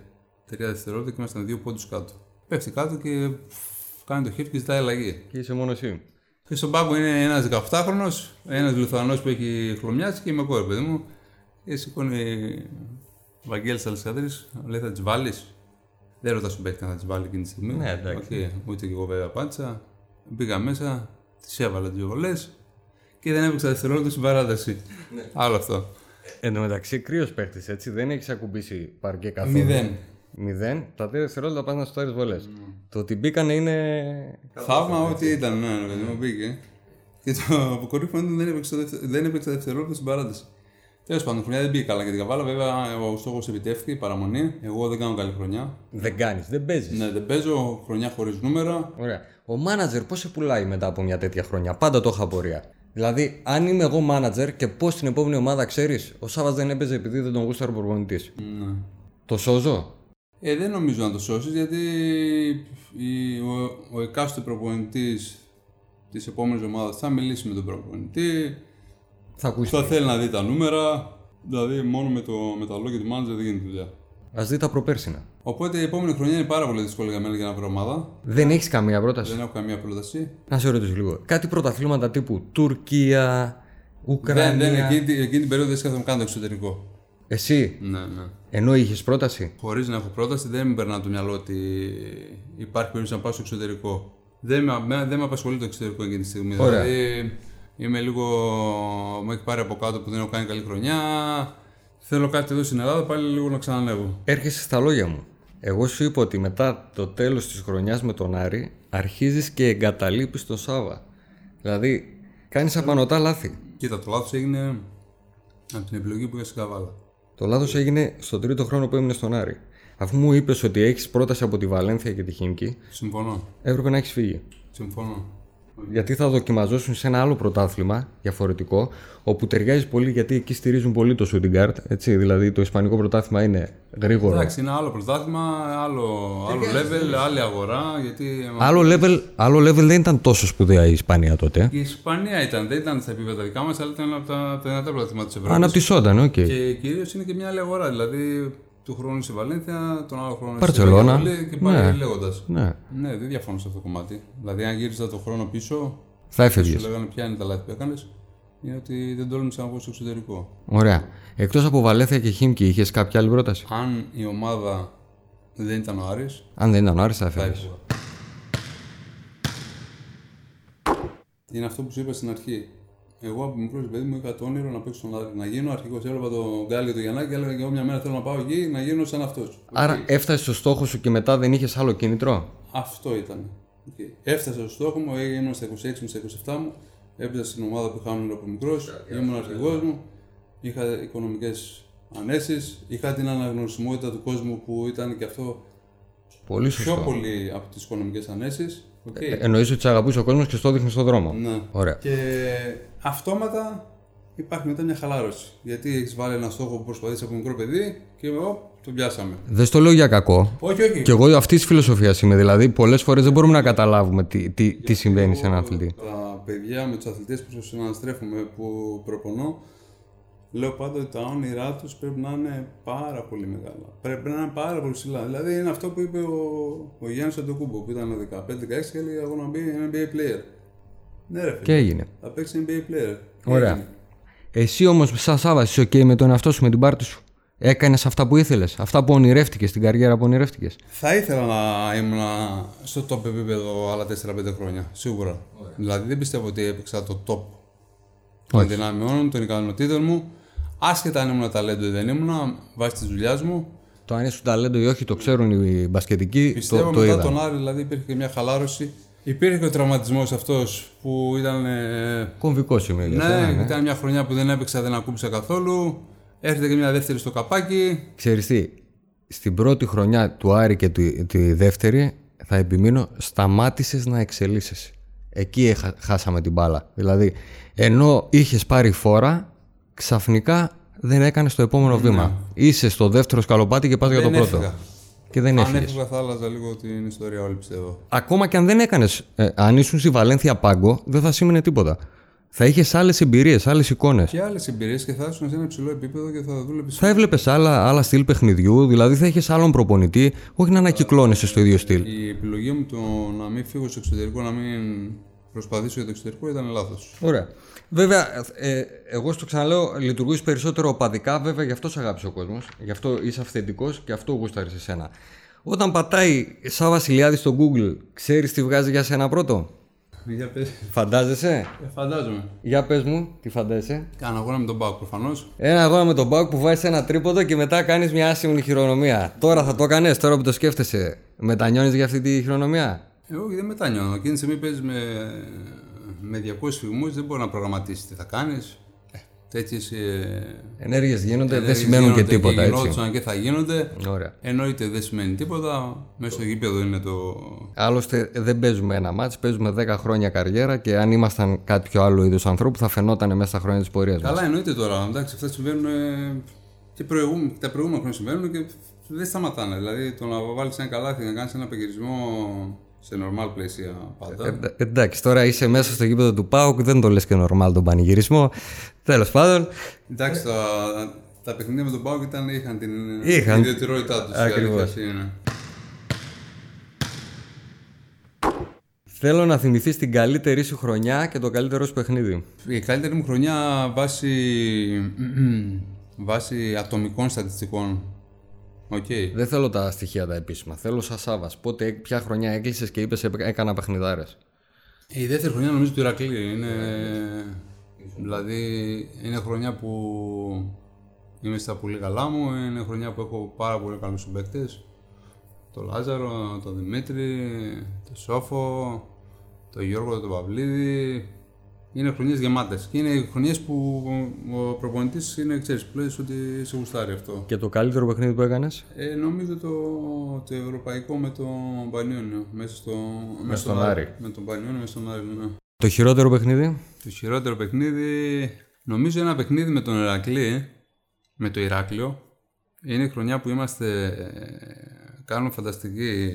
3 δευτερόλεπτα και ήμασταν δύο πόντους κάτω. Πέφτει κάτω και κάνει το χέρι και ζητάει αλλαγή. Και είσαι μόνο εσύ. Και στον πάγκο είναι ένας 18χρονος, ένας Λιθουανός που έχει χλωμιάσει και είμαι εγώ, ρε παιδί μου. Και σηκώνει ο Βαγγέλης Αλεξανδρής, λέει θα τις βάλεις; Δεν ρωτάς τον παίκτη αν θα τις βάλει εκείνη τη στιγμή. Ναι, εντάξει. Οκ, ούτε και εγώ βέβαια απάντησα. Μπήκα μέσα, τις έβαλα δύο βολές και δεν έπαιξα δευτερόλεπτο στην παράταση. Άλλο αυτό. Εν τω μεταξύ, κρύος παίχτης έτσι, δεν έχεις ακουμπήσει παρκέ καθόλου. Μηδέν. Μηδέν. Τα τρία δευτερόλεπτα πας να σου τάρει βολές. Το ότι μπήκανε είναι. Θαύμα ό,τι ήταν, ναι, ναι, παιδί μου μπήκε. Και το αποκορύφωμα ήταν ότι δεν έπαιξα, δευτε- δεν έπαιξα δευτερόλεπτο στην παράταση. Τέλος πάντων, η χρονιά δεν πήγε καλά για την καβάλα. Βέβαια, ο στόχος επιτεύχθηκε, η παραμονή. Εγώ δεν κάνω καλή χρονιά. Δεν κάνεις, δεν παίζεις. Ναι, δεν παίζω χρονιά χωρίς νούμερα. Ωραία. Ο μάνατζερ πώς σε πουλάει μετά από μια τέτοια χρονιά; Πάντα το είχα απορία. Δηλαδή, αν είμαι εγώ μάνατζερ και πώς την επόμενη ομάδα ξέρεις, ο Σάβα δεν έπαιζε επειδή δεν τον γούσταρε ο προπονητής. Ναι. Το σώζω; Ε, δεν νομίζω να το σώσεις γιατί η, ο, ο εκάστοτε προπονητής της επόμενης ομάδας θα μιλήσει με τον προπονητή. Θα ακούσει. Θα θέλει να δει τα νούμερα. Δηλαδή, μόνο με, το, με τα λόγια του μάντζερ δεν γίνεται δουλειά. Α δει τα προπέρσινα. Οπότε η επόμενη χρονιά είναι πάρα πολύ δύσκολη για μένα για να βρω ομάδα. Δεν έχεις καμία πρόταση; Δεν έχω καμία πρόταση. Να σε ρωτήσω λίγο. Κάτι πρωταθλήματα τύπου Τουρκία, Ουκρανία. Δεν, δεν, εκείνη, την- εκείνη την περίοδο δεν σκέφτομαι καν το εξωτερικό. Εσύ, Ναι, ναι. ενώ είχες πρόταση; Χωρίς να έχω πρόταση, δεν μου περνά το μυαλό ότι υπάρχει περίπτωση να πάω στο εξωτερικό. Δεν με, με- δεν με απασχολεί το εξωτερικό εκείνη τη στιγμή. Ωραία. Δηλαδή, είμαι λίγο. μου έχει πάρει από κάτω που δεν έχω κάνει καλή χρονιά. Θέλω κάτι εδώ στην Ελλάδα πάλι λίγο να ξανανεύω. Έρχεσαι στα λόγια μου. Εγώ σου είπα ότι μετά το τέλος της χρονιάς με τον Άρη αρχίζεις και εγκαταλείπεις τον Σάβα. Δηλαδή, κάνεις απανοτά λάθη. Κοίτα, το λάθος έγινε από την επιλογή που είχα στην Καβάλα. Το λάθος έγινε στον τρίτο χρόνο που έμεινε στον Άρη. Αφού μου είπες ότι έχεις πρόταση από τη Βαλένθια και τη Χίμκι, Συμφωνώ. έπρεπε να έχεις φύγει. Συμφωνώ. Γιατί θα δοκιμαζόσουν σε ένα άλλο πρωτάθλημα διαφορετικό, όπου ταιριάζει πολύ γιατί εκεί στηρίζουν πολύ το shooting guard. Έτσι, δηλαδή το ισπανικό πρωτάθλημα είναι γρήγορο. Εντάξει, είναι άλλο πρωτάθλημα, άλλο, άλλο level, άλλη αγορά. Γιατί Άλλο level, άλλο level δεν ήταν τόσο σπουδαία η Ισπανία τότε. η Ισπανία ήταν, δεν ήταν στα επίπεδα δικά μας, αλλά ήταν από τα, από τα δυνατά πρωταθλήματα της Ευρώπης. Αναπτυσσόταν, οκ. Και κυρίως είναι και μια άλλη αγορά. Δηλαδή, του χρόνου στη Βαλένθια, τον άλλο χρόνο στη Μπαρτσελώνα. Βαγιαδολίδ και πάει Ναι. λέγοντας. Ναι, Ναι, δεν διαφωνώ σε αυτό το κομμάτι. Δηλαδή, αν γύριζα τον χρόνο πίσω, θα σου έφευγες. λέγανε ποια είναι τα λάθη που έκανες, είναι ότι δεν τόλμησα να βγω στο εξωτερικό. Ωραία. Εκτός από Βαλένθια και Χίμκι, είχες κάποια άλλη πρόταση; Αν η ομάδα δεν ήταν ο Άρης, Αν δεν ήταν ο Άρης, θα θα έφευγες. έφυγα. Είναι αυτό που σου είπα στην αρχή. Εγώ από μικρό παιδί μου είχα το όνειρο να παίξω στον Άρη. Να γίνω αρχηγός. Έβλεπα τον Γκάλι και τον Γιαννάκη και έλεγα και εγώ μια μέρα θέλω να πάω εκεί να γίνω σαν αυτούς. Άρα έφτασες στο στόχο σου και μετά δεν είχες άλλο κίνητρο; Αυτό ήταν. Οκ. Έφτασα στο στόχο μου, ήμουν στα 26 μου, στα 27 μου. Έπαιζα στην ομάδα που είχα όνειρο από μικρός. Ήμουν αρχηγός μου. Είχα οικονομικές ανέσεις. Είχα την αναγνωρισιμότητα του κόσμου που ήταν και αυτό Πολύ πιο σωστό. πολύ από τις οικονομικές ανέσεις. Οκ. Εννοείς ότι σε αγαπούσε ο κόσμος και στο δείχνει στον δρόμο. Ναι. Ωραία. Και αυτόματα υπάρχει μετά μια χαλάρωση. Γιατί έχεις βάλει ένα στόχο που προσπαθείς από μικρό παιδί και εγώ το πιάσαμε. Δεν στο λέω για κακό. Όχι, όχι. Και εγώ αυτή της φιλοσοφίας είμαι. Δηλαδή, πολλές φορές δεν μπορούμε να καταλάβουμε τι, τι, τι συμβαίνει σε έναν αθλητή. Τα παιδιά με τους αθλητές που συναναστρέφουμε που προπονώ, λέω πάντα ότι τα όνειρά τους πρέπει να είναι πάρα πολύ μεγάλα. Πρέπει να είναι πάρα πολύ ψηλά. Δηλαδή είναι αυτό που είπε ο, ο Γιάννης Αντοκούμπο που ήταν 15-16 και έλεγε Εγώ να μπει NBA player. Ναι, ρε Και φίλε. έγινε. Θα παίξει NBA player. Και Ωραία. έγινε. Εσύ όμως, σαν Σάβα, είσαι OK με τον εαυτό σου, με την πάρτη σου. Έκανες αυτά που ήθελες, αυτά που ονειρεύτηκες, την καριέρα που ονειρεύτηκες. Θα ήθελα να ήμουν στο top επίπεδο άλλα 4-5 χρόνια. Σίγουρα. Δηλαδή δεν πιστεύω ότι έπαιξα το top των δυνάμεών, των ικανοτήτων μου. Άσχετα αν ήμουν ταλέντο ή δεν ήμουν, βάσει της δουλειάς μου. Το αν είσαι ταλέντο ή όχι, το ξέρουν οι μπασκετικοί. Πιστεύω το, το μετά είδαν. τον Άρη δηλαδή υπήρχε και μια χαλάρωση. Υπήρχε και ο τραυματισμός αυτός που ήταν. ε, Κομβικός σημείο για ναι, σένα, ναι. ήταν μια χρονιά που δεν έπαιξα, δεν ακούμπησα καθόλου. Έρχεται και μια δεύτερη στο καπάκι. Ξέρεις τι, στην πρώτη χρονιά του Άρη και τη, τη δεύτερη, θα επιμείνω, σταμάτησες να εξελίσσεσαι. Εκεί έχα- χάσαμε την μπάλα. Δηλαδή, ενώ είχες πάρει φόρα, ξαφνικά δεν έκανε το επόμενο βήμα. Είσαι στο δεύτερο σκαλοπάτι και πας για το Ναι. Δεν πρώτο. έφυγα. Και δεν Αν έφυγες. έφυγα θα άλλαζα λίγο την ιστορία όλη πιστεύω. Ακόμα και αν δεν έκανες, αν ήσουν στη Βαλένθια Πάγκο, δεν θα σήμαινε τίποτα. Θα είχες άλλες εμπειρίες, άλλες εικόνες. Και άλλες εμπειρίες και θα ήσουν σε ένα υψηλό επίπεδο και θα δούλευες. Θα έβλεπες άλλα, άλλα στυλ παιχνιδιού, δηλαδή θα είχες άλλον προπονητή, όχι να ανακυκλώνεσαι στο ίδιο στυλ. Η επιλογή μου το να μην φύγω στο εξωτερικό, να μην προσπαθήσω για το εξωτερικό ήταν λάθος. Ωραία. Βέβαια, ε, εγώ στο ξαναλέω, λειτουργείς περισσότερο οπαδικά, βέβαια γι' αυτό σε αγάπησε ο κόσμος. Γι' αυτό είσαι αυθεντικός και αυτό γούσταρες εσένα. Όταν πατάει σαν Βασιλιάδης στο Google, ξέρεις τι βγάζει για σένα πρώτο; Για πες. Φαντάζεσαι; Ε, φαντάζομαι. Για πες μου, τι φαντάζεσαι; Κάνω αγώνα με τον Πάουκ προφανώς. Ένα αγώνα με τον Μπάουκ που βάζει ένα τρίποδο και μετά κάνεις μια άσημη χειρονομία. Τώρα θα το έκανες, τώρα που το σκέφτεσαι. Μετανιώνεις για αυτή τη χειρονομία; Εγώ δεν μετανιώνω. Εκείνη τη στιγμή παίζεις με, με 200 φυγμού, δεν μπορεί να προγραμματίσεις τι θα κάνεις. Τέτοιες. Ενέργειες γίνονται, δεν σημαίνουν και τίποτα Και έτσι. γινόντουσαν και θα γίνονται. Ωραία. Εννοείται δεν σημαίνει τίποτα. Μέσα στο γήπεδο είναι το. Άλλωστε δεν παίζουμε ένα μάτς, παίζουμε 10 χρόνια καριέρα και αν ήμασταν κάποιο άλλο είδος ανθρώπου θα φαινόταν μέσα στα χρόνια της πορείας μας. Καλά, εννοείται τώρα. Εντάξει, αυτά συμβαίνουν ε, και προηγούμενα, τα προηγούμενα χρόνια συμβαίνουν και δεν σταματάνε. Δηλαδή το να βάλεις ένα καλάθι, να κάνεις ένα απεγγυρισμό σε normal πλαίσια πάντα. Ε, εντάξει, τώρα είσαι μέσα στο γήπεδο του ΠΑΟΚ, δεν το λες και νορμάλ τον πανηγυρισμό. Τέλος πάντων, Εντάξει, τα, τα παιχνίδια με τον Πάουκ ήταν, είχαν την Είχαν. ιδιαιτερότητά τους. Ακριβώς. θέλω να θυμηθείς την καλύτερη σου χρονιά και το καλύτερο σου παιχνίδι. Η καλύτερη μου χρονιά βάσει, βάσει ατομικών στατιστικών. Οκ. Δεν θέλω τα στοιχεία τα επίσημα, θέλω σαν Σάββας. Πότε, ποια χρονιά έκλεισες και είπες «Έπαι- έκανα παιχνιδάρες. Η δεύτερη χρονιά νομίζω του Ηρακλή είναι. Δηλαδή είναι χρονιά που είμαι στα πολύ καλά μου, είναι χρονιά που έχω πάρα πολύ καλούς συμπαίκτες. Το Λάζαρο, το Δημήτρη, το Σόφο, το Γιώργο, τον Παυλίδη. Είναι χρονιές γεμάτες και είναι χρονιές που ο προπονητής είναι, ξέρεις, πλέον ότι σε γουστάρει αυτό. Και το καλύτερο παιχνίδι που έκανες; Ε, νομίζω το, το ευρωπαϊκό με τον Πανιόνιο, μέσα στο, μέσα στον Άρη. Με τον Πανιόνιο, μέσα στον Άρη, ναι. Το χειρότερο παιχνίδι; Το χειρότερο παιχνίδι, νομίζω ένα παιχνίδι με τον Ηρακλή, με το Ηράκλειο. Είναι η χρονιά που είμαστε, ε, κάνουμε φανταστική,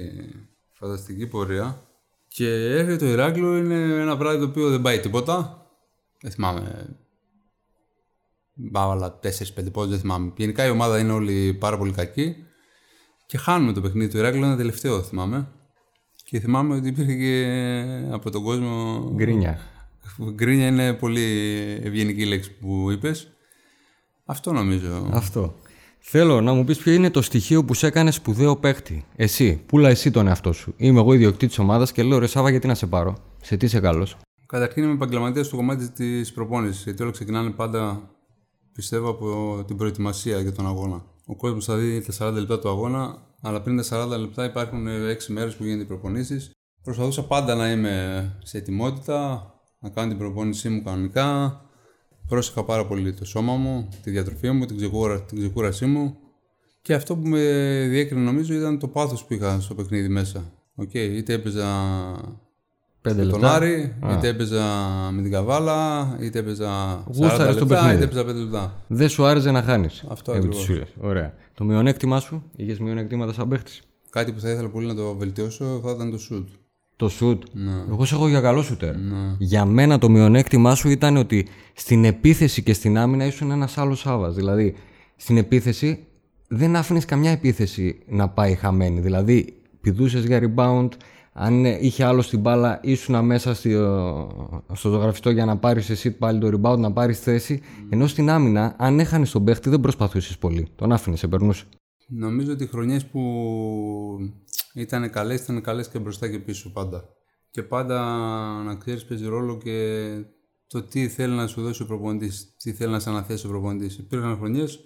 φανταστική πορεία. Και έρχεται το Ηράκλειο, είναι ένα βράδυ το οποίο δεν πάει τίποτα. Δεν θυμάμαι. Βάλα 4-5 πόντους, δεν θυμάμαι. Γενικά η ομάδα είναι όλοι πάρα πολύ κακοί. Και χάνουμε το παιχνίδι του Ηράκλειο, ένα τελευταίο θυμάμαι. Και θυμάμαι ότι υπήρχε και από τον κόσμο Γκρίνια. Γκρίνια είναι πολύ ευγενική λέξη που είπες. Αυτό νομίζω. Αυτό. Θέλω να μου πεις ποιο είναι το στοιχείο που σε έκανε σπουδαίο παίχτη. Εσύ, πουλα εσύ τον εαυτό σου. Είμαι εγώ ιδιοκτήτης ομάδας και λέω ρε Σάβα, γιατί να σε πάρω; Σε τι είσαι καλός; Καταρχήν είμαι επαγγελματίας στο κομμάτι της προπόνησης. Γιατί όλα ξεκινάνε πάντα, πιστεύω, από την προετοιμασία για τον αγώνα. Ο κόσμος θα δει τα 40 λεπτά του αγώνα, αλλά πριν τα 40 λεπτά υπάρχουν 6 μέρες που γίνονται οι προπονήσεις. Προσπαθούσα πάντα να είμαι σε ετοιμότητα, να κάνω την προπόνησή μου κανονικά. Πρόσεχα πάρα πολύ το σώμα μου, τη διατροφή μου, την, ξεκούρα, την ξεκούρασή μου. Και αυτό που με διέκρινε νομίζω ήταν το πάθος που είχα στο παιχνίδι μέσα. Οκ, είτε έπαιζα Πέντε με τον λεπτά. Άρη, είτε έπαιζα με την Καβάλα, είτε έπαιζα 40 Γούσταρες το λεπτά, παιχνίδι. είτε έπαιζα 5 λεπτά. Δεν σου άρεσε να χάνεις. Αυτό ακριβώς. Ωραία. Το μειονέκτημά σου, είχες μειονεκτήματα σαν παίχτης; Κάτι που θα ήθελα πολύ να το βελτιώσω θα ήταν το shoot. Το σουτ. Ναι. Εγώ σε έχω για καλό σούτερ. Για μένα το μειονέκτημά σου ήταν ότι στην επίθεση και στην άμυνα ήσουν ένας άλλος Σάβα. Δηλαδή, στην επίθεση δεν άφηνες καμιά επίθεση να πάει χαμένη. Δηλαδή, πηδούσες για rebound. Αν είχε άλλος την μπάλα, ήσουν μέσα στη- στο ζωγραφιστό για να πάρεις εσύ πάλι το rebound, να πάρεις θέση. Ενώ στην άμυνα, αν έχανες τον παίχτη, δεν προσπαθούσες πολύ. Τον άφηνες, σε περνούσε. Νομίζω ότι οι χρονιές που ήταν καλές, ήταν καλές και μπροστά και πίσω πάντα. Και πάντα να ξέρεις παίζει ρόλο και το τι θέλει να σου δώσει ο προπονητής, τι θέλει να σε αναθέσει ο προπονητής. Υπήρχαν χρονιές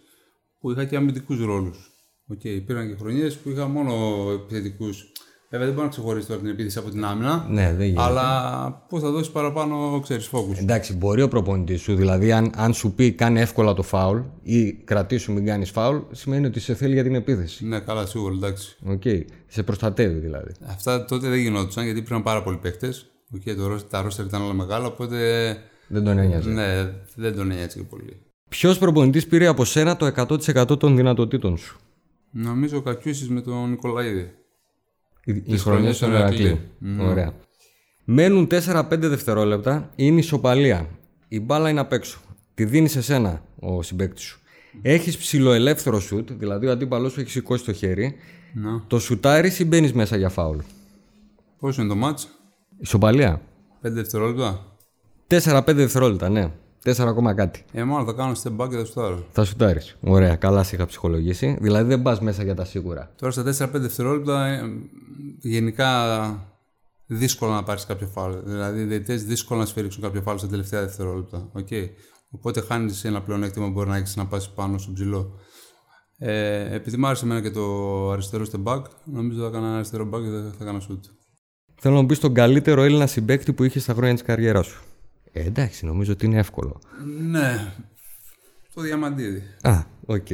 που είχα και αμυντικούς ρόλους. Okay, υπήρχαν και χρονιές που είχα μόνο επιθετικούς. Βέβαια δεν μπορώ να ξεχωρίσω τώρα την επίθεση από την άμυνα. Ναι, δεν γίνεται. Αλλά που θα δώσει παραπάνω, ξέρεις, focus. Εντάξει, μπορεί ο προπονητής σου, δηλαδή αν, αν σου πει κάνε εύκολα το φάουλ ή κρατήσου μην κάνεις φάουλ, σημαίνει ότι σε θέλει για την επίθεση. Ναι, καλά, σίγουρα, εντάξει. Οκ. Σε προστατεύει δηλαδή. Αυτά τότε δεν γινόντουσαν γιατί υπήρχαν πάρα πολλοί παίχτε. Οκ, το, ρόσ- τα ρόστερ ήταν όλα μεγάλα, οπότε Δεν τον ένοιαζε. ναι, δεν τον ένοιαζε και πολύ. Ποιος προπονητής πήρε από σένα το 100% των δυνατοτήτων σου; Νομίζω ο Κακιούσης με τον Νικολαίδη. Η, η Τις χρονιά χρονιές στον του Ηρακλή. Ηρακλή. Ωραία. Μένουν 4-5 δευτερόλεπτα, είναι ισοπαλία. Η μπάλα είναι απ' έξω. Τη δίνεις σε σένα ο συμπαίκτης σου. Έχεις ψηλοελεύθερο σουτ, δηλαδή ο αντίπαλός σου έχει σηκώσει το χέρι. Να. Το σουτάρεις ή μπαίνεις μέσα για φάουλ; Πόσο είναι το μάτς, Ισοπαλία. 5 δευτερόλεπτα. 4-5 δευτερόλεπτα, ναι. 4 ακόμα κάτι. Ε, μάλλον θα κάνω step back και θα σουτάρω. Θα σουτάρεις. Ωραία, καλά σε είχα ψυχολογήσει. Δηλαδή δεν πας μέσα για τα σίγουρα. Τώρα στα 4-5 δευτερόλεπτα ε, γενικά δύσκολο να πάρεις κάποιο φάουλ. Δηλαδή οι διαιτητέ δύσκολο να σφυρίξουν κάποιο φάουλ στα τελευταία δευτερόλεπτα. Okay. Οπότε χάνεις ένα πλεονέκτημα που μπορεί να έχεις να πας πάνω στο ψηλό. Ε, επειδή μου άρεσε εμένα και το αριστερό step back, νομίζω θα έκανα ένα αριστερό back και θα, θα έκανα σουτ. Θέλω να μου πεις τον καλύτερο Έλληνα συμπαίκτη που είχες στα χρόνια της καριέρας σου. Ε, εντάξει, νομίζω ότι είναι εύκολο. Ναι, το Διαμαντίδη. Α, οκ.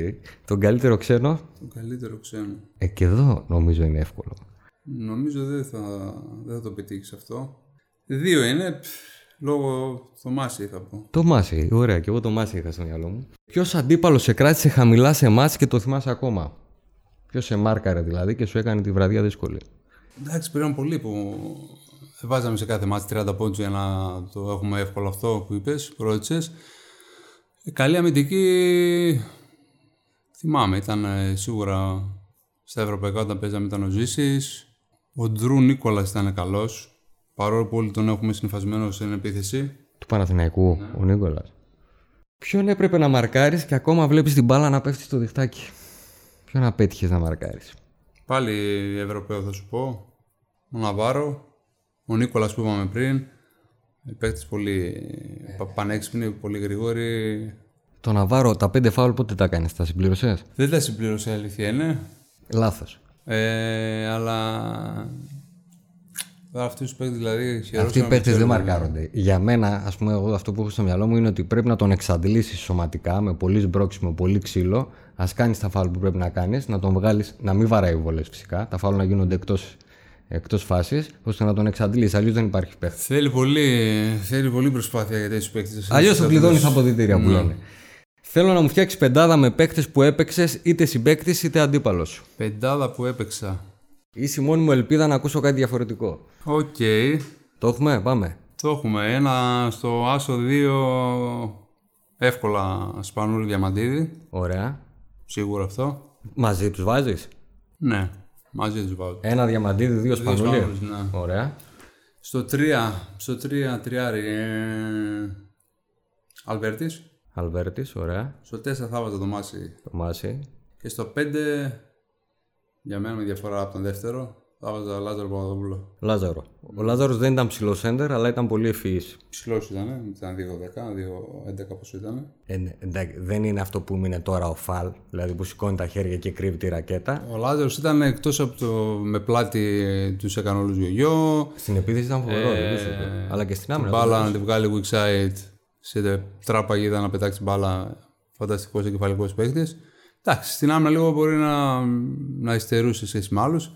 Τον καλύτερο ξένο; Το καλύτερο ξένο. Ε, και εδώ νομίζω είναι εύκολο. Νομίζω δεν θα, δεν θα το πετύχεις αυτό. Δύο είναι, πφ, λόγω το Μάση θα πω. Το Μάση, ωραία, και εγώ το Μάση είχα στο μυαλό μου. Ποιος αντίπαλος σε κράτησε χαμηλά σε μάτς και το θυμάσαι ακόμα; Ποιος σε μάρκαρε δηλαδή και σου έκανε τη βραδιά δύσκολη; Εντάξει, πήραν πολύ που βάζαμε σε κάθε μάτι 30 πόντους για να το έχουμε εύκολο αυτό που είπες, που ρώτησες. Ε, Καλή αμυντική, θυμάμαι, ήταν ε, σίγουρα στα ευρωπαϊκά όταν παίζαμε ήταν ο Ζήσης. Ο Ντρού Νίκολας ήταν καλός, παρόλο που όλοι τον έχουμε συνυφασμένο στην επίθεση. Του Παναθηναϊκού, ο Νίκολας. Ποιον έπρεπε να μαρκάρεις και ακόμα βλέπεις την μπάλα να πέφτει στο διχτάκι; Ποιον απέτυχες να μαρκάρεις; Πάλι Ευρωπαίο θα σου πω. Ο Ναβάρο, ο Νίκολας που είπαμε πριν. Οι παίκτες πολύ πα- πανέξυπνοι, πολύ γρήγοροι. Το Ναβάρο, τα πέντε φάουλ πότε τα κάνεις, τα συμπλήρωσες; Δεν τα συμπλήρωσε η αλήθεια είναι. Λάθος. Ε, αλλά αυτούς τους παίκτες δηλαδή χαιρόσαμε Αυτοί οι που παίκτες δεν ξέρουν. μαρκάρονται. Για μένα, ας πούμε, εγώ αυτό που έχω στο μυαλό μου είναι ότι πρέπει να τον εξαντλήσεις σωματικά με πολύ σμπρόξιμο, πολύ ξύλο. Α κάνεις τα φάουλ που πρέπει να κάνεις, να τον βγάλεις, να μην βαράει βολές φυσικά. Τα φάουλ να γίνονται εκτός εκτός φάσης, ώστε να τον εξαντλήσει. Αλλιώς δεν υπάρχει παίκτη. Θέλει πολύ, θέλει πολύ προσπάθεια για τέτοιους παίκτε. Αλλιώς τον κλειδώνεις τα αποδητήρια που λένε. Θέλω να μου φτιάξεις πεντάδα με παίκτες που έπαιξες είτε συμπαίκτης είτε αντίπαλος. Πεντάδα που έπαιξα. Είσαι η μόνη μου ελπίδα να ακούσω κάτι διαφορετικό. Οκ. Το έχουμε, πάμε. Το έχουμε. Ένα στο άσο 2 εύκολα Σπανούλη Διαμαντίδη. Ωραία. Σίγουρα αυτό. Μαζί τους βάζεις; Ναι, μαζί τους βάζω. Ένα Διαμαντίδη, δύο Σπανούλη. Σπανούλης, ναι. Ωραία. Στο 3, στο 3 τριάρι, ε, Αλβέρτης. Αλβέρτη, ωραία. Στο 4 θα βάζα το Μάση. Το Μάση. Και στο 5, για μένα με διαφορά από τον δεύτερο, θα βάζα Λάζαρο Παπαδόπουλο. Λάζαρο. Ο Λάζαρος δεν ήταν ψηλό σέντερ, αλλά ήταν πολύ ευφυής. Ψηλός ήταν, ήταν 2-10, 2-11 πόσο ήταν. Ε, ναι, εντάξει, δεν είναι αυτό που είναι τώρα ο Φαλ, δηλαδή που σηκώνει τα χέρια και κρύβει τη ρακέτα. Ο Λάζαρος ήταν εκτός από το με πλάτη τους έκανε όλους γιογιό. Στην επίθεση ήταν φοβερό, δεν το σου πω. Αλλά και στην άμυνα. Την μπάλα να τη βγάλει weak side σε τράπαγιδα να πετάξει μπάλα. Φανταστικός εγκεφαλικός παίκτης. Εντάξει, στην άμυνα λίγο μπορεί να, να υστερούσε σε σχέση με άλλους.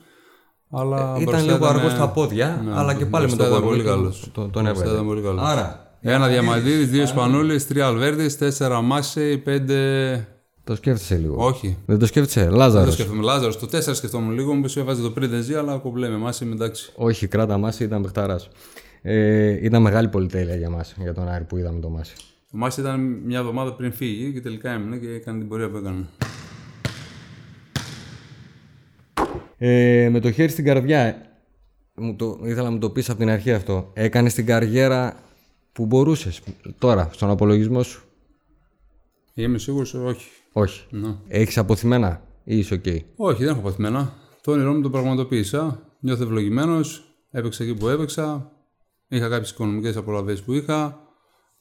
Αλλά Ήταν μπροστά λίγο αργός στα πόδια, ναι, αλλά και πάλι με μπροστά το ήταν κορμί πολύ του καλός. τον- τον Μπροστά έβγαλε. ήταν πολύ καλός. Άρα, Ένα διαμαντίδη, δύο σπανούλες, τρία αλβέρδε, τέσσερα μάση, πέντε. το σκέφτεσαι λίγο. Όχι. Δεν το σκέφτεσαι, Δεν το Λάζαρο. σκέφτομαι. Λάζαρος, το 4 σκεφτόμουν λίγο, μου έβαζε το πριν Δεζί, αλλά κομπλέ με μάση, εντάξει. Όχι, κράτα Μάση, ήταν παιχταράς. Ε, ήταν μεγάλη πολυτέλεια για μας, για τον Άρη που είδαμε το Μάσεϊ. Ο Μάσεϊ ήταν μια εβδομάδα πριν φύγει και τελικά έμεινε και έκανε την πορεία που έκανε. Ε, με το χέρι στην καρδιά, μου το, ήθελα να μου το πεις από την αρχή αυτό. Έκανες την καριέρα που μπορούσες τώρα, στον απολογισμό σου. Είμαι σίγουρος όχι. Όχι. Ναι. Έχεις απωθημένα ή είσαι οκ; Όχι, δεν έχω απωθημένα. Το όνειρό μου το πραγματοποίησα. Νιώθω ευλογημένος. Έπαιξα εκεί που έπαιξα. Είχα κάποιες οικονομικές απολαυέ που είχα.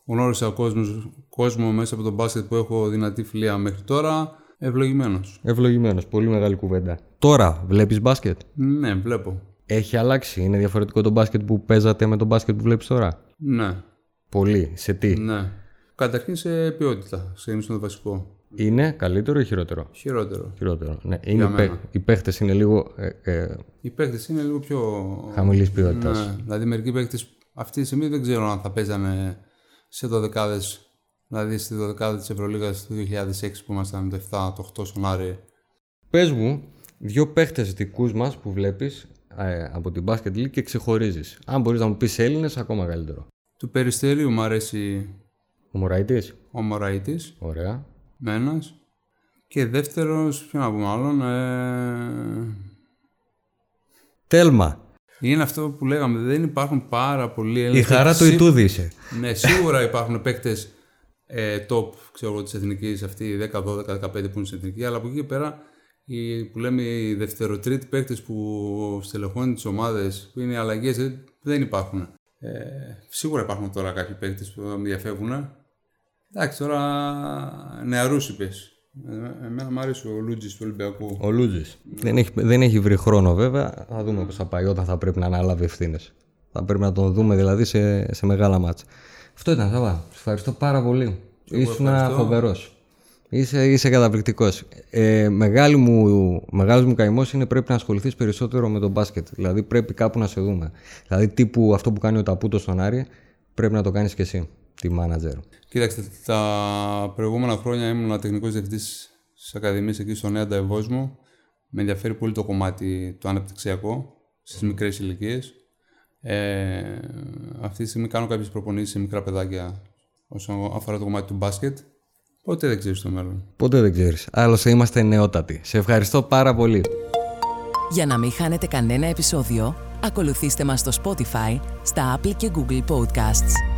Γνώρισα κόσμος, κόσμο μέσα από τον μπάσκετ που έχω δυνατή φιλία μέχρι τώρα. Ευλογημένος. Ευλογημένος, πολύ μεγάλη κουβέντα. Τώρα βλέπεις μπάσκετ; Ναι, βλέπω. Έχει αλλάξει, είναι διαφορετικό το μπάσκετ που παίζατε με το μπάσκετ που βλέπεις τώρα; Ναι, Πολύ. Σε τι; ναι. Καταρχήν σε ποιότητα. Ξεκινήσω το βασικό. Είναι καλύτερο ή χειρότερο; Χειρότερο. Χειρότερο. Ναι. Είναι οι, μένα. παί- οι παίχτες είναι λίγο ε, ε, Οι παίκτε είναι λίγο πιο. χαμηλής ποιότητας. Ναι, δηλαδή μερικοί παίκτε αυτή τη στιγμή δεν ξέρω αν θα παίζανε σε δωδεκάδες Δηλαδή στη δωδεκάδα της Ευρωλίγας του 2006 που ήμασταν με το 7, το 8 στον Άρη. Πες μου δύο παίχτες δικούς μας που βλέπεις ε, από την Basket League και ξεχωρίζεις. Αν μπορείς να μου πεις Έλληνες, ακόμα καλύτερο. Του Περιστέριου μου αρέσει Ο Μωραϊτής. ο Μωραΐτης, Ωραία. με ένας. Και δεύτερος, ποιο να πούμε άλλον, ε... Τέλμα. είναι αυτό που λέγαμε, δεν υπάρχουν πάρα πολλοί Έλληνες. Η χαρά του Σί- Ιτούδη είσαι. Ναι, σίγουρα υπάρχουν παίκτες ε, top ξέρω εγώ, της εθνικής αυτή 10, 12, 15 που είναι στην εθνική, αλλά από εκεί και πέρα οι, που λέμε οι δευτεροτρίτοι παίκτες που στελεχώνουν τις ομάδες, που είναι οι αλλαγές, ε, δεν υπάρχουν. Ε, σίγουρα υπάρχουν τώρα κάποιοι παίκτες που με διαφεύγουν. Εντάξει, τώρα νεαρούς είπες. Ε, εμένα μου αρέσει ο Λούτζης του Ολυμπιακού. Ο Λούτζης. Δεν έχει, δεν έχει βρει χρόνο βέβαια. Θα δούμε πώς θα πάει όταν θα πρέπει να αναλάβει ευθύνες. Θα πρέπει να τον δούμε δηλαδή σε, σε μεγάλα μάτσα. Αυτό ήταν, Σαββά. Σας ευχαριστώ πάρα πολύ. Ήσουν ευχαριστώ. φοβερός. Είσαι, είσαι καταπληκτικός. Ε, μεγάλη μου, μεγάλος μου καημός είναι πρέπει να ασχοληθείς περισσότερο με τον μπάσκετ. Δηλαδή πρέπει κάπου να σε δούμε. Δηλαδή τύπου αυτό που κάνει ο Ταπούτο στον Άρη πρέπει να το κάνεις και εσύ, τη μάνατζερ. Κοίταξτε, τα προηγούμενα χρόνια ήμουν τεχνικός διευθυντής στις ακαδημίες εκεί στο Νέα Ευόσμο. Με ενδιαφέρει πολύ το κομμάτι το αναπτυξιακό στις μικρές ηλικίες. Ε, αυτή τη στιγμή κάνω κάποιες προπονήσεις σε μικρά παιδάκια όσον αφορά το κομμάτι του μπάσκετ. Ποτέ δεν ξέρεις το μέλλον. Ποτέ δεν ξέρεις. Άλλωστε είμαστε νεότατοι. Σε ευχαριστώ πάρα πολύ. Για να μην χάνετε κανένα επεισόδιο, ακολουθήστε μας στο Spotify, στα Apple και Google Podcasts.